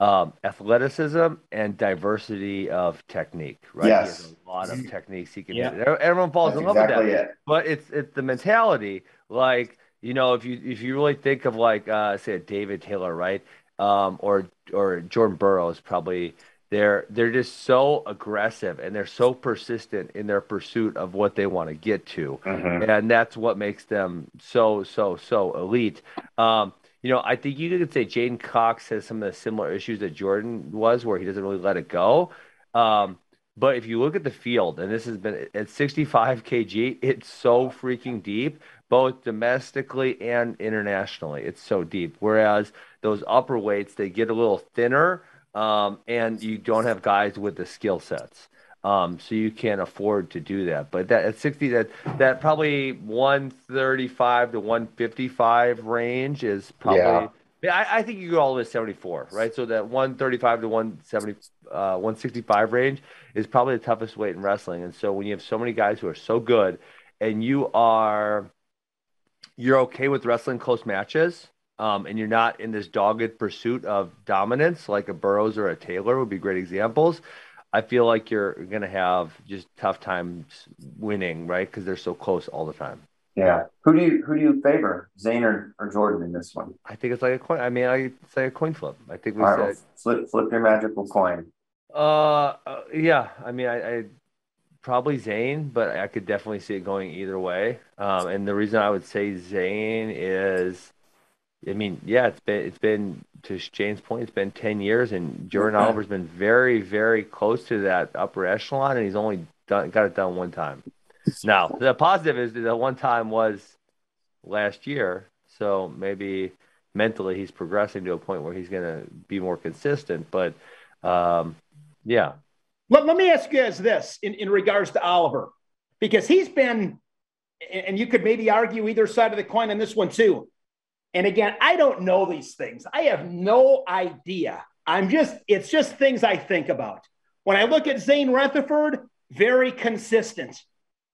um, athleticism and diversity of technique, right? He Yes. has a lot of techniques he can Yeah. hit. Everyone falls that's in love with that. exactly it. but it's it's the mentality like you know if you if you really think of like uh say a david taylor right um or or jordan burroughs probably they're they're just so aggressive and they're so persistent in their pursuit of what they want to get to Mhm. and that's what makes them so so so elite um you know i think you could say j'den cox has some of the similar issues that jordan was where he doesn't really let it go um but if you look at the field, and this has been at 65 kg, it's so freaking deep, both domestically and internationally. It's so deep. Whereas those upper weights, they get a little thinner, um, and you don't have guys with the skill sets. Um, so you can't afford to do that. But that at 60, that that probably 135 to 155 range is probably Yeah. I, I think you go all the way to 74, right? So that 135 to 170, uh, 165 range is probably the toughest weight in wrestling. And so when you have so many guys who are so good, and you are you're okay with wrestling close matches, um, and you're not in this dogged pursuit of dominance like a Burroughs or a Taylor would be great examples. I feel like you're going to have just tough times winning, right? Because they're so close all the time. Yeah. Who do you who do you favor, Zain or, or Jordan in this one? I think it's like a coin. I mean, I say a coin flip. I think we All said. right, flip flip your magical coin. Uh, uh, yeah. I mean, I, I probably Zain, but I could definitely see it going either way. Um, and the reason I would say Zain is, I mean, yeah, it's been it's been to Jane's point, it's been ten years, and Jordan Okay. Oliver's been very very close to that upper echelon, and he's only done got it done one time. Now the positive is that one time was last year, so maybe mentally he's progressing to a point where he's going to be more consistent. But um, yeah, Let, let me ask you guys this in, in regards to Oliver, because he's been, and and you could maybe argue either side of the coin on this one too. And again, I don't know these things. I have no idea. I'm just, it's just things I think about. When I look at Zain Retherford, very consistent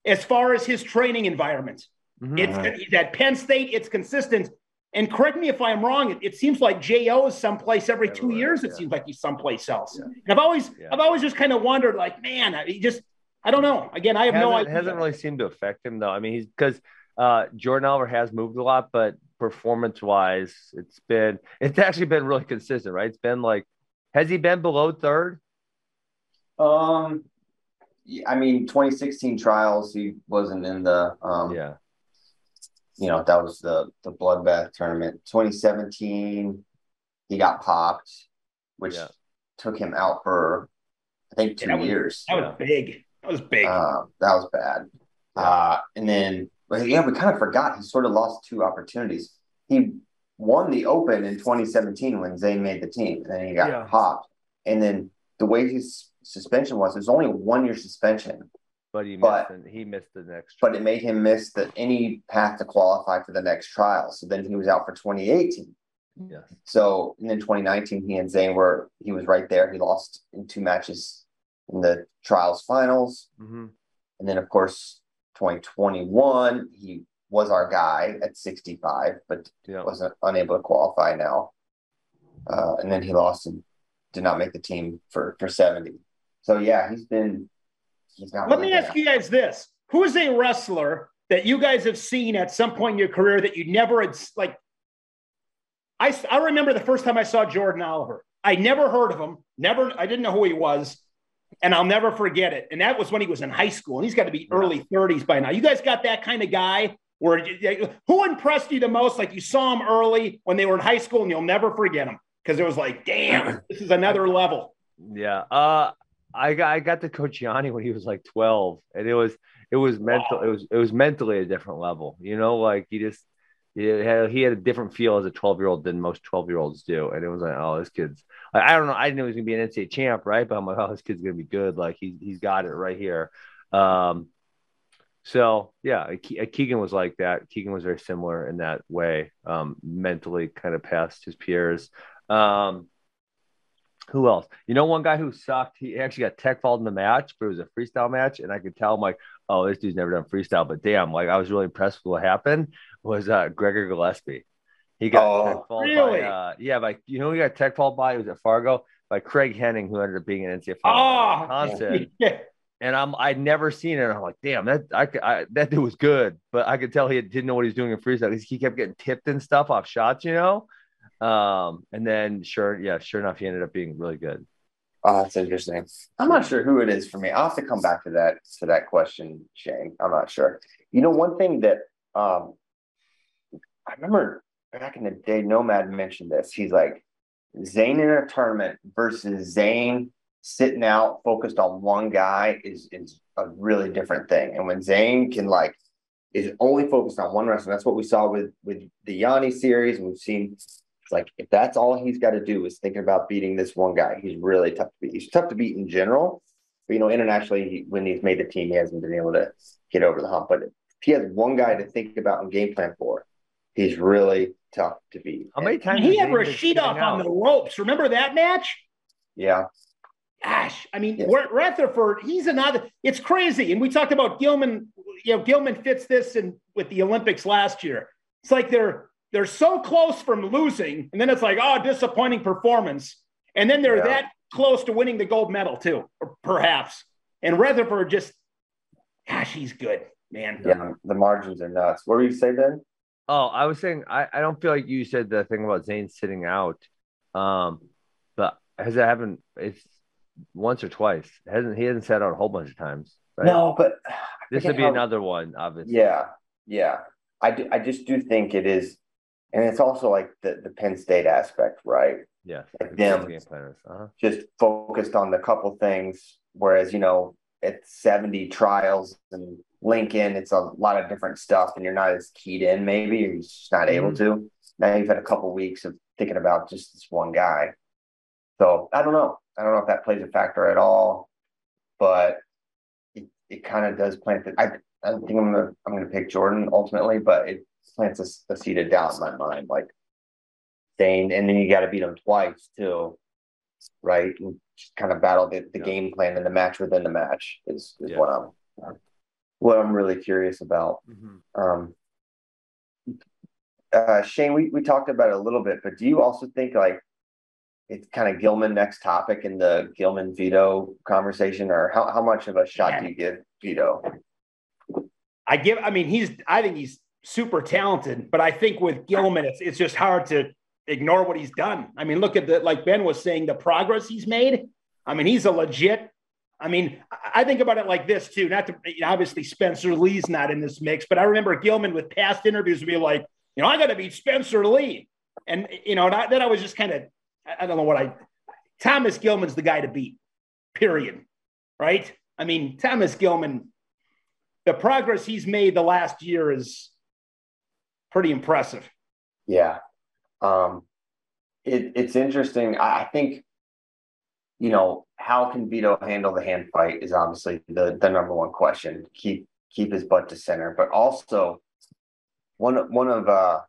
as far as his training environment. Mhm. It's at Penn State, it's consistent. And correct me if I'm wrong, it, it seems like Jo is someplace every two years. It yeah. seems like he's someplace else. And I've always, Yeah. I've always just kind of wondered, like, man, I- he just, I don't know. Again, I have hasn't, no idea. It hasn't really seemed to affect him though. I mean, he's because uh, Jordan Oliver has moved a lot, but performance wise, it's been it's actually been really consistent, right? It's been like, has he been below third? Um, I mean, 2016 trials, he wasn't in the um, Yeah, you know, that was the the bloodbath tournament. 2017, he got popped, which Yeah. took him out for I think two That was- years. That was big. That was big. Uh, that was bad. Uh, and then, but yeah, we kind of forgot he sort of lost two opportunities. He won the Open in 2017 when Zain made the team, and then he got Yeah. popped. And then the way his suspension was, it was only a one year suspension, but he missed But- the, he missed the next. but it made him miss the any path to qualify for the next trial. So then he was out for 2018. yes. So and then 2019, he and Zain were he was right there. He lost in two matches in the trials finals. hmm And then, of course, 2021, he was our guy at 65, but Yeah. wasn't unable to qualify now. Uh, and then he lost and did not make the team for, for 70. So, yeah, he's been, he's not Let really me ask bad. you guys this: Who is a wrestler that you guys have seen at some point in your career that you never had like? I I remember the first time I saw Jordan Oliver. I never heard of him. Never. I didn't know who he was, and I'll never forget it. And that was when he was in high school, and he's got to be early 30s by now. You guys got that kind of guy. Where who impressed you the most? Like you saw him early when they were in high school, and you'll never forget him because it was like, damn, this is another level. Yeah. Uh, I got I got to coach Yianni when he was like 12, and it was it was mental. It was it was mentally a different level. You know, like he just had, he had a different feel as a 12 year old than most 12 year olds do, and it was like, oh, this kid's. Like, I don't know. I didn't know he was gonna be an NCAA champ, right? But I'm like, oh, this kid's gonna be good. Like he's he's got it right here. Um, so yeah, Ke- Keegan was like that. Keegan was very similar in that way. Um, mentally, kind of past his peers. Um, who else? You know, one guy who sucked. He actually got tech fault in the match, but it was a freestyle match, and I could tell. I'm like, oh, this dude's never done freestyle. But damn, like I was really impressed with what happened. Was uh, Gregor Gillespie? He got Oh, tech really? by uh, yeah, by you know, he got tech fall by it was at Fargo by Craig Henning, who ended up being an NCAA Oh, Wisconsin. yeah. And I'm I'd never seen it. I'm like, damn, that I, I that dude was good, but I could tell he didn't know what he was doing in freestyle he kept getting tipped and stuff off shots, you know. Um, and then sure, yeah, sure enough, he ended up being really good. Oh, that's interesting. I'm not sure who it is for me. I'll have to come back to that to that question, Shane. I'm not sure. You know, one thing that um I remember back in the day, Nomad mentioned this. He's like Zain in a tournament versus Zain sitting out focused on one guy is is a really different thing. And when Zain can like is only focused on one wrestler, that's what we saw with with the Yianni series. We've seen like if that's all he's got to do is thinking about beating this one guy, he's really tough to beat. He's tough to beat in general, but you know, internationally, he, when he's made the team, he hasn't been able to get over the hump. But if he has one guy to think about and game plan for, He's really tough to beat. How many times He has had Zain been Rashid off on the ropes. Remember that match? Yeah. Gosh, I mean, Yeah. Retherford, he's another. It's crazy. And we talked about Gilman. You know, Gilman fits this in with the Olympics last year. It's like they're they're so close from losing, and then it's like, oh, disappointing performance, and then they're Yeah. that close to winning the gold medal too, or perhaps. And Retherford just, gosh, he's good, man. Yeah. The margins are nuts. What were you say Ben? Oh, I was saying I, I don't feel like you said the thing about Zain sitting out. Um, but has it happened? It's once or twice. Hasn't he hasn't sat out a whole bunch of times, right? No, but this would be how- another one, obviously. Yeah, yeah. I do, I just do think it is, and it's also like the the Penn State aspect, right? Yeah. Like them. Uh-huh. Just focused on the couple things, whereas you know at seventy trials and Lincoln, it's a lot of different stuff, and you're not as keyed in. Maybe you're just not able mm. to. Now you've had a couple weeks of thinking about just this one guy. So I don't know. I don't know if that plays a factor at all, but it, it kind of does plant the. I I think I'm gonna I'm gonna pick Jordan ultimately, but it plants a, a seed of doubt in my mind, like saying, and then you got to beat him twice too, right? And just kind of battle the, the Yeah. game plan and the match within the match is is Yeah. what I'm what I'm really curious about. Mhm. Um, uh, Shane, we, we talked about it a little bit, but do you also think like it's kind of Gilman next topic in the Gilman Vito conversation, or how, how much of a shot do you give Vito? I give. I mean, he's. I think he's super talented, but I think with Gilman, it's it's just hard to ignore what he's done. I mean, look at the like Ben was saying, the progress he's made. I mean, he's a legit. I mean, I think about it like this too. Not to you know, obviously Spencer Lee's not in this mix, but I remember Gilman with past interviews would be like, you know, I got to beat Spencer Lee, and you know, and I, then I was just kind of, I don't know what I. Thomas Gilman's the guy to beat. Period. Right. I mean, Thomas Gilman the progress he's made the last year is pretty impressive. Yeah. Um, it, it's interesting. I, I think, you know, how can Vito handle the hand fight is obviously the, the number one question. Keep keep his butt to center, but also one of- one of uh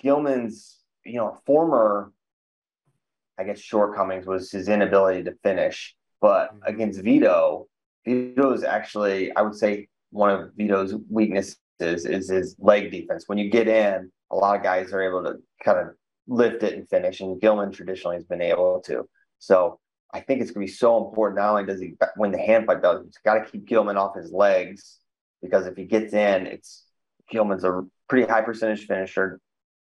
Gilman's, you know, former I guess shortcomings was his inability to finish. But against Vito, Vito is actually, I would say, one of Vito's weaknesses is his leg defense. When you get in, a lot of guys are able to kind of lift it and finish, and Gilman traditionally has been able to. So I think it's going to be so important. Not only does he win the hand fight, though, he's got to keep Gilman off his legs because if he gets in, it's Gilman's a pretty high percentage finisher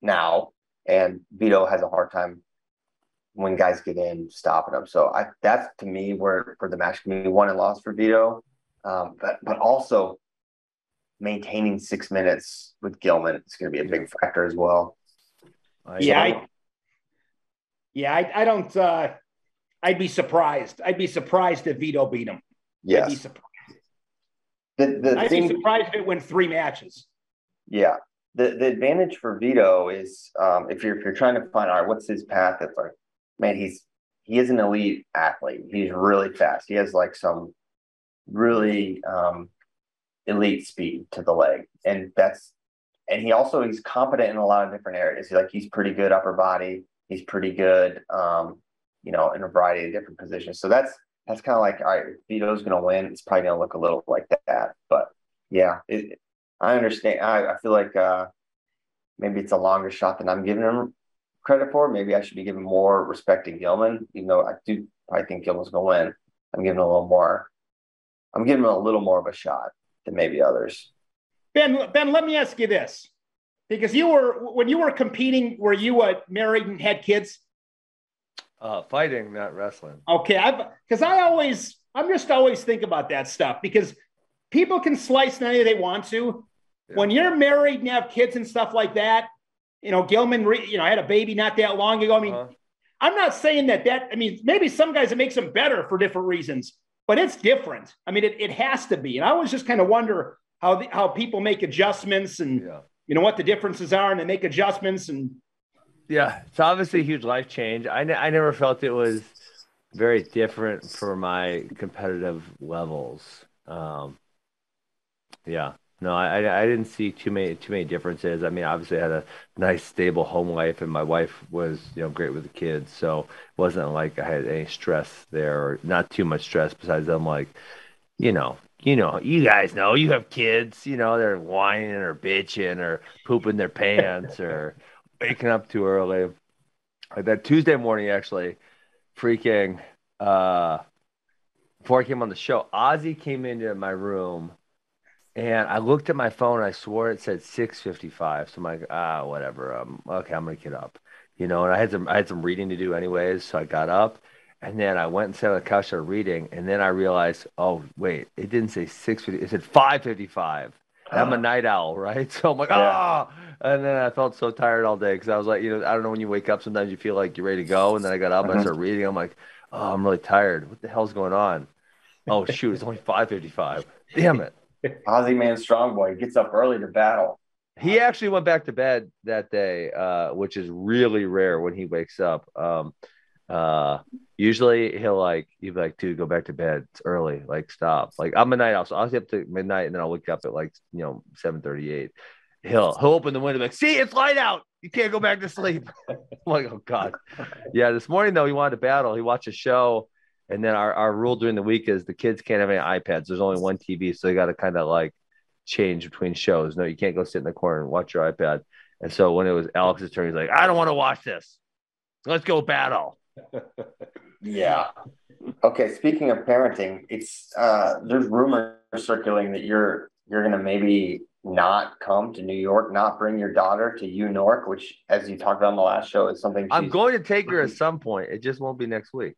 now, and Vito has a hard time when guys get in stopping him. So I that's to me where for the match can be won and lost for Vito. Um, but but also maintaining six minutes with Gilman is going to be a big factor as well. I- Yeah, I, yeah, I, I don't. Uh, I'd be surprised. I'd be surprised if Vito beat him. I'd be Yes, surprised. the the I'd be surprised if it went three matches. yeah. The the advantage for Vito is um, if you're if you're trying to find all right, what's his path? It's like, man, he's he is an elite athlete. He's really fast. He has like some really um, elite speed to the leg, and that's and he also he's competent in a lot of different areas. Like he's pretty good upper body. He's pretty good, um, you know, in a variety of different positions. So that's that's kind of like all right, Vito's going to win. It's probably going to look a little like that, but yeah, it, I understand. I, I feel like uh, maybe it's a longer shot than I'm giving him credit for. Maybe I should be giving more respect to Gilman, even though I do probably think Gilman's going to win. I'm giving a little more. I'm giving him a little more of a shot than maybe others. Ben, Ben, let me ask you this, because you were when you were competing, were you uh, married and had kids? uh, fighting, not wrestling. Okay, I've because I always I'm just always think about that stuff because people can slice any they want to. Yeah. When you're married and have kids and stuff like that, you know, Gilman, re- you know, I had a baby not that long ago. I mean, Uh-huh. I'm not saying that that I mean maybe some guys it makes them better for different reasons, but it's different. I mean, it, it has to be. And I always just kind of wonder how the, how people make adjustments and Yeah. you know what the differences are, and they make adjustments and Yeah, it's obviously a huge life change. I, ne- I never felt it was very different for my competitive levels. Um, yeah, No, I I didn't see too many too many differences. I mean, obviously, I had a nice stable home life, and my wife was you know great with the kids, so it wasn't like I had any stress there, or not too much stress. Besides, I'm like, you know, you know, you guys know, you have kids, you know, they're whining or bitching or pooping their pants or waking up too early. Like that Tuesday morning, actually, freaking. uh Before I came on the show, Ozzy came into my room and I looked at my phone. I swore it said six fifty five. So I'm like, ah, whatever. Um, okay, I'm gonna get up. You know, and I had some I had some reading to do anyways, so I got up, and then I went and sat on the couch started reading, and then I realized, oh wait, it didn't say six fifty. It said five fifty five. I'm a night owl, right? So I'm like, ah, and then I felt so tired all day because I was like, you know, I don't know when you wake up, sometimes you feel like you're ready to go, and then I got up and I started reading. I'm like, oh, I'm really tired. What the hell's going on? Oh shoot, it's only five fifty five. Damn it. Ozzy Man Strong Boy gets up early to battle. He actually went back to bed that day, uh, which is really rare when he wakes up. Um, uh, usually he'll like, he'll be like, dude, go back to bed. It's early. Like, stop. Like, I'm a night owl, so I'll stay up to midnight and then I'll wake up at like, you know, 7:38. He'll he'll open the window like, see, it's light out. You can't go back to sleep. I'm like, oh god. Yeah, this morning though, he wanted to battle. He watched a show, and then our, our rule during the week is the kids can't have any iPads. There's only one TV, so they got to kind of like change between shows. No, you can't go sit in the corner and watch your iPad. And so when it was Alex's turn, he's like, I don't want to watch this. Let's go battle. Yeah. Okay. Speaking of parenting, it's uh, there's rumors circulating that you're you're gonna maybe not come to New York, not bring your daughter to U Nork, which, as you talked about on the last show, is something I'm going to take her at some point. It just won't be next week.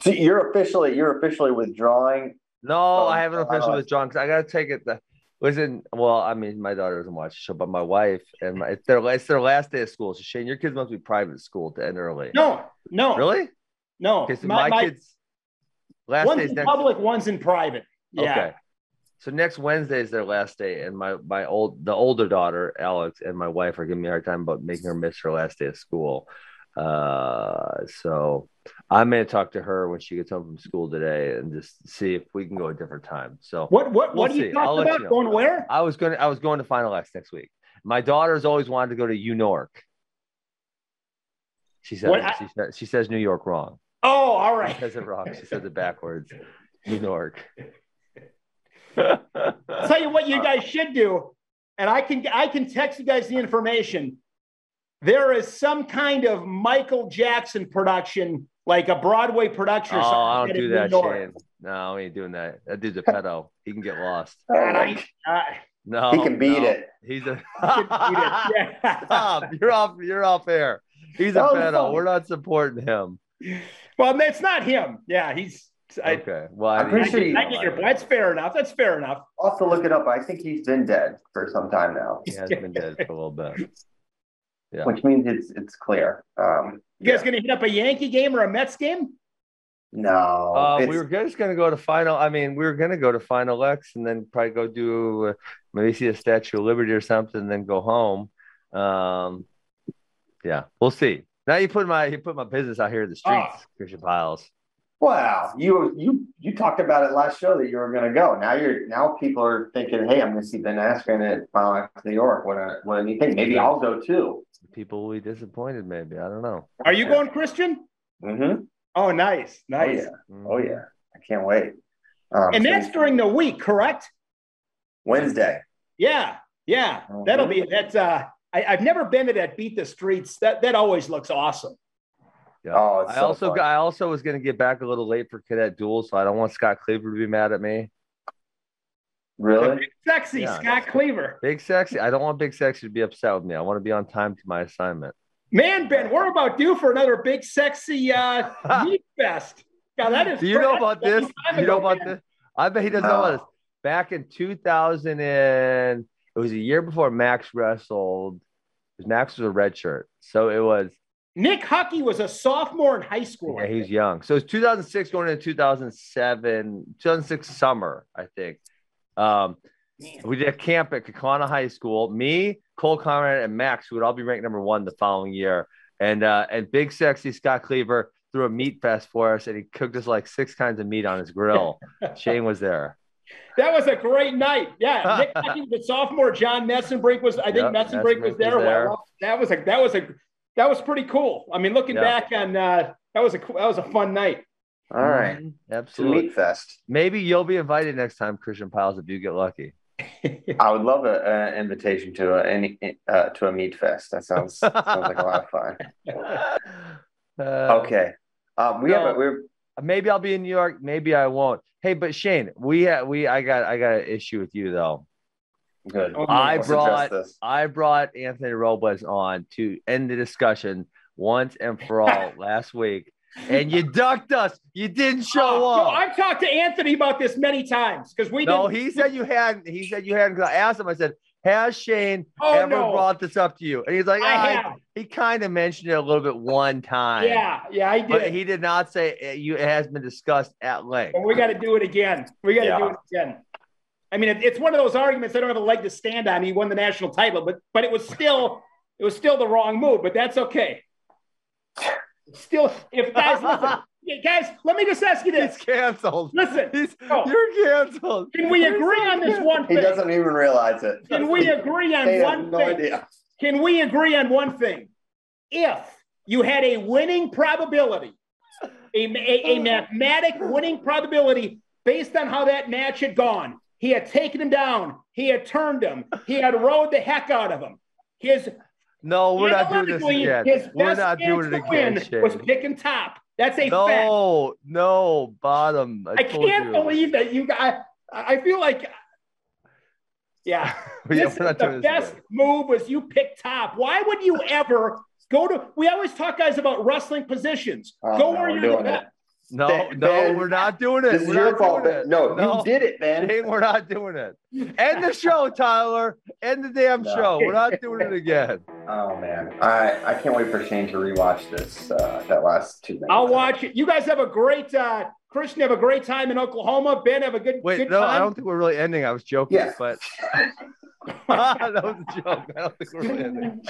So you're officially you're officially withdrawing. No, Oh, I haven't officially withdrawn because I got to take it. The, listen, well, I mean, my daughter doesn't watch the show, but my wife and my, it's their it's their last day of school. So Shane, your kids must be private school to end early. No, no, really? no. Okay, so My- my, my- kids last one's day's in next. public, one's in private. Yeah. Okay. So next Wednesday is their last day, and my my old the older daughter Alex and my wife are giving me a hard time about making her miss her last day of school. Uh, so I'm gonna talk to her when she gets home from school today and just see if we can go a different time. So What what We'll what are you talking about? you know. Going where? I was gonna I was going to Final X next week. My daughter's always wanted to go to U Nork. She said What she said she says New York wrong. Oh, all right. She says it wrong. She says it backwards. New York. I'll tell you what you guys should do, and I can I can text you guys the information. There is some kind of Michael Jackson production, like a Broadway production or Oh, something. I don't in do that, York. Shane. No, we ain't doing that. That dude's a pedo. He can get lost. And I, uh, No, He can beat no. it. He's a yeah. Stop. You're off. You're off air. He's a That was pedo. funny. We're not supporting him. Well, it's not him. Yeah, he's. I, Okay. Well, I'm I, pretty I, sure I get your. That's fair enough. That's fair enough. Also, look it up. I think he's been dead for some time now, he has been dead for a little bit. Yeah. which means it's it's clear. Um, You guys gonna hit up a Yankee game or a Mets game? no, Uh, we were just gonna go to final. I mean, we were gonna go to final X and then probably go do uh, maybe see a Statue of Liberty or something, and then go home. Um, yeah, we'll see. Now you put my you put my business out here in the streets, Oh. Christian Pyles. Wow, you you you talked about it last show that you were going to go. Now you're now people are thinking, hey, I'm going to see Ben Askren at Final X New York. What a, what do you think? Maybe I'll go too. People will be disappointed. Maybe I don't know. Are you going, Christian? Mm-hmm. Oh, nice, Oh nice. yeah, oh yeah. I can't wait. Um, And so that's during the week, correct? Wednesday. Yeah, yeah. Mhm. That'll be that's. Uh, I, I've never been to that Beat the Streets. That that always looks awesome. Yeah. Oh, it's I so also fun. I also was gonna get back a little late for Cadet Duel, so I don't want Scott Cleaver to be mad at me. Really? Big sexy Yeah. Scott Cleaver. Big Sexy, I don't want Big Sexy to be upset with me. I want to be on time to my assignment. Man, Ben, we're about due for another big sexy uh, meat fest. Now that is. Do you know about this? you know about man. this? I bet he doesn't know about this. Back in 2000 and it was a year before Max wrestled. Max was a red shirt, so it was Nick Huckey was a sophomore in high school. yeah he's young. So it's 2006 going into 2007, 2006 summer I think. Um, we did a camp at Kaukauna High School. Me, Cole Konrad, and Max would all be ranked number one the following year. And uh, and big sexy Scott Cleaver threw a meat fest for us, and he cooked us like six kinds of meat on his grill. Shane was there. That was a great night. Yeah, Nick the sophomore, John Messenbrink was. I think Yep, Messenbrink was Messenbrink there. was there. Wow, that was a that was a that was pretty cool. I mean, looking Yeah. back on uh, that was a cool- that was a fun night. All right. To Absolutely. Meat Fest. Maybe you'll be invited next time, Christian Pyles, if you get lucky. I would love an invitation to a any uh, to a meat fest. That sounds sounds like a lot of fun. Uh, Okay. Um, we have a, we're Maybe I'll be in New York. Maybe I won't. Hey, but Shane, we ha- we I got I got an issue with you though. good. Oh, I Let's brought. I brought Anthony Robles on to end the discussion once and for all last week, and you ducked us. You didn't show no, up. I've talked to Anthony about this many times because we No, he said you hadn't. He said you hadn't. I asked him. I said, "Has Shane Oh, ever no. brought this up to you?" And he's like, I "Ah, have. He kind of mentioned it a little bit one time. Yeah, yeah, I did. but he did not say it, you. It has been discussed at length. But we got to do it again. We got to Yeah. do it again. I mean, it, it's one of those arguments. I don't have a leg to stand on. He won the national title, but but it was still it was still the wrong move. But that's okay. Still, if guys listen, guys, let me just ask you He's this. canceled. Listen, He's, Oh. You're canceled. can we agree on this canceled. one He doesn't even realize it. Can we agree on They have one no thing? idea. Can we agree on one thing? If you had a winning probability, a, a, a mathematic winning probability based on how that match had gone, he had taken him down, he had turned him, he had rode the heck out of him. His No, we're not doing this analytically, again. His We're not doing chance it to win again, was Shane. picking top. That's a fact. No, no, bottom. I, I can't you. believe that you guys. I feel like, yeah, Yeah, this we're is the this best again. move was you pick top. Why would you ever go to? We always talk guys about wrestling positions. Oh, go no, where you're the best. It. No, Ben- no, Ben, we're not doing it. This is We're your fault. doing Ben. it. No, you did it, man. Shane, we're not doing it. End the show, Tyler. End the damn No. show. We're not doing it again. Oh man, I I can't wait for Shane to rewatch this uh, that last two minutes. I'll watch it. You guys have a great. uh Christian, have a great time in Oklahoma. Ben, have a good. Wait, good no, time. I don't think we're really ending. I was joking, Yeah. but that was a joke. I don't think we're really ending.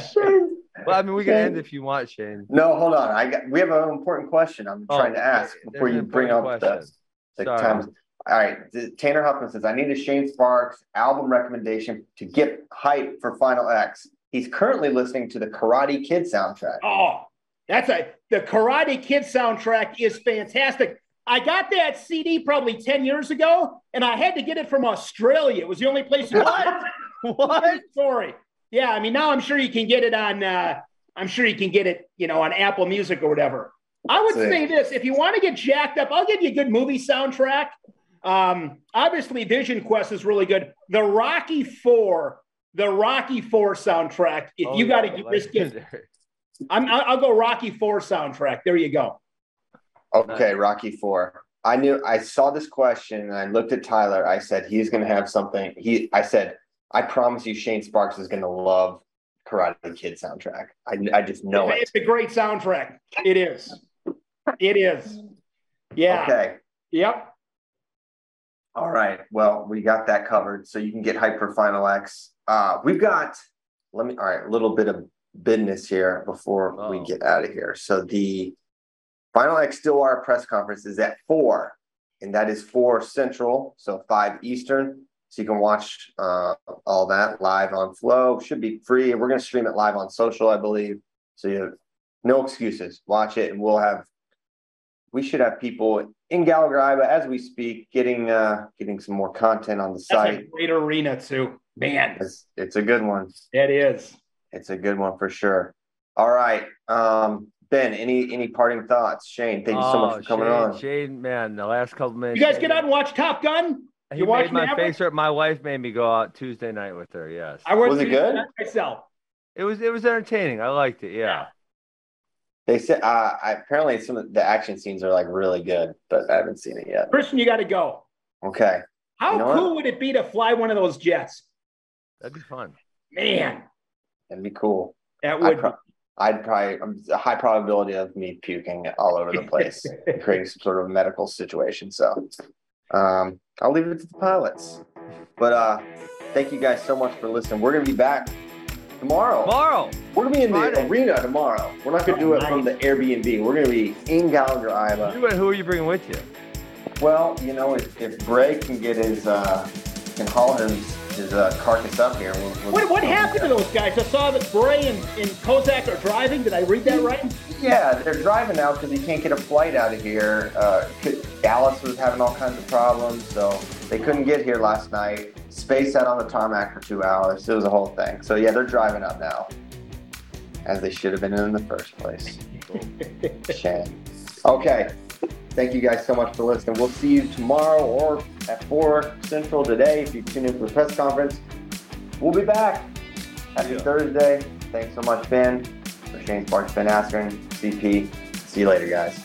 Well, I mean, we can end if you want, Shane. No, hold on. I got. We have an important question. I'm Oh, trying to ask before you bring up important the, question. the times. All right. Tanner Huffman says, "I need a Shane Sparks album recommendation to get hype for Final X." He's currently listening to the Karate Kid soundtrack. Oh, that's a the Karate Kid soundtrack is fantastic. I got that CD probably 10 years ago, and I had to get it from Australia. It was the only place you What? What? Sorry. Yeah, I mean now I'm sure you can get it on uh I'm sure you can get it, you know, on Apple Music or whatever. I would Sick. say this if you want to get jacked up, I'll give you a good movie soundtrack. Um, obviously, Vision Quest is really good. The Rocky Four, the Rocky Four soundtrack. If Oh, you got to this, get. I'm, I'll I'll go Rocky Four soundtrack. There you go. Okay, Rocky Four. I knew I saw this question and I looked at Tyler. I said he's going to have something. He, I said, I promise you, Shane Sparks is going to love Karate Kid soundtrack. I, I just know it. It's a great soundtrack. It is. It is. Yeah. Okay. Yep. All right. Well, we got that covered. So you can get hype for Final X. Uh, we've got, let me, all right, a little bit of business here before we get out of here. So the Final X Stillwater press conference is at four, and that is four central, so five Eastern. So you can watch uh, all that live on Flo. Should be free. We're going to stream it live on social, I believe. So you have no excuses. Watch it, and we'll have we should have people in Gallagher-Iba as we speak, getting uh getting some more content on the That's a site. great arena too. Man, It's, it's a good one. it is. It's a good one for sure. All right. Um Ben, any any parting thoughts? Shane, thank you so much Oh, for coming Shane, on. Shane, man, the last couple minutes. You guys get out and watch Top Gun? He You watch made my Maverick? face hurt. My wife made me go out Tuesday night with her. Yes, I went Was it to good? myself. it was. It was entertaining. I liked it. Yeah. They said uh I, apparently some of the action scenes are like really good, but I haven't seen it yet. Christian, you got to go. Okay. How You know cool what? would it be to fly one of those jets? That'd be fun. Man, That'd be cool. that I'd, would. pro- I'd probably um, a high probability of me puking all over the place, creating some sort of medical situation. So um, I'll leave it to the pilots. But uh, thank you guys so much for listening. We're gonna be back tomorrow. Tomorrow. We're gonna be in the arena tomorrow. We're not gonna do it from the Airbnb. We're gonna be in Gallagher-Iba. You, who are you bringing with you? Well, you know, if, if Bray can get his uh, can haul his his uh, carcass up here. We'll, we'll What, what happened to those guys? I saw that Bray and, and Kozak are driving. Did I read that right? Yeah, they're driving now because he can't get a flight out of here. Uh, could- Dallas was having all kinds of problems, so they couldn't get here last night. Space out on the tarmac for two hours. It was a whole thing. So yeah, they're driving up now, as they should have been in the first place. Shame. Okay. Thank you guys so much for listening. We'll see you tomorrow or at 4 Central today if you tune in for the press conference. We'll be back. Happy Thursday. Thanks so much, Ben. For Shane Sparks, Ben Askren, CP. See you later, guys.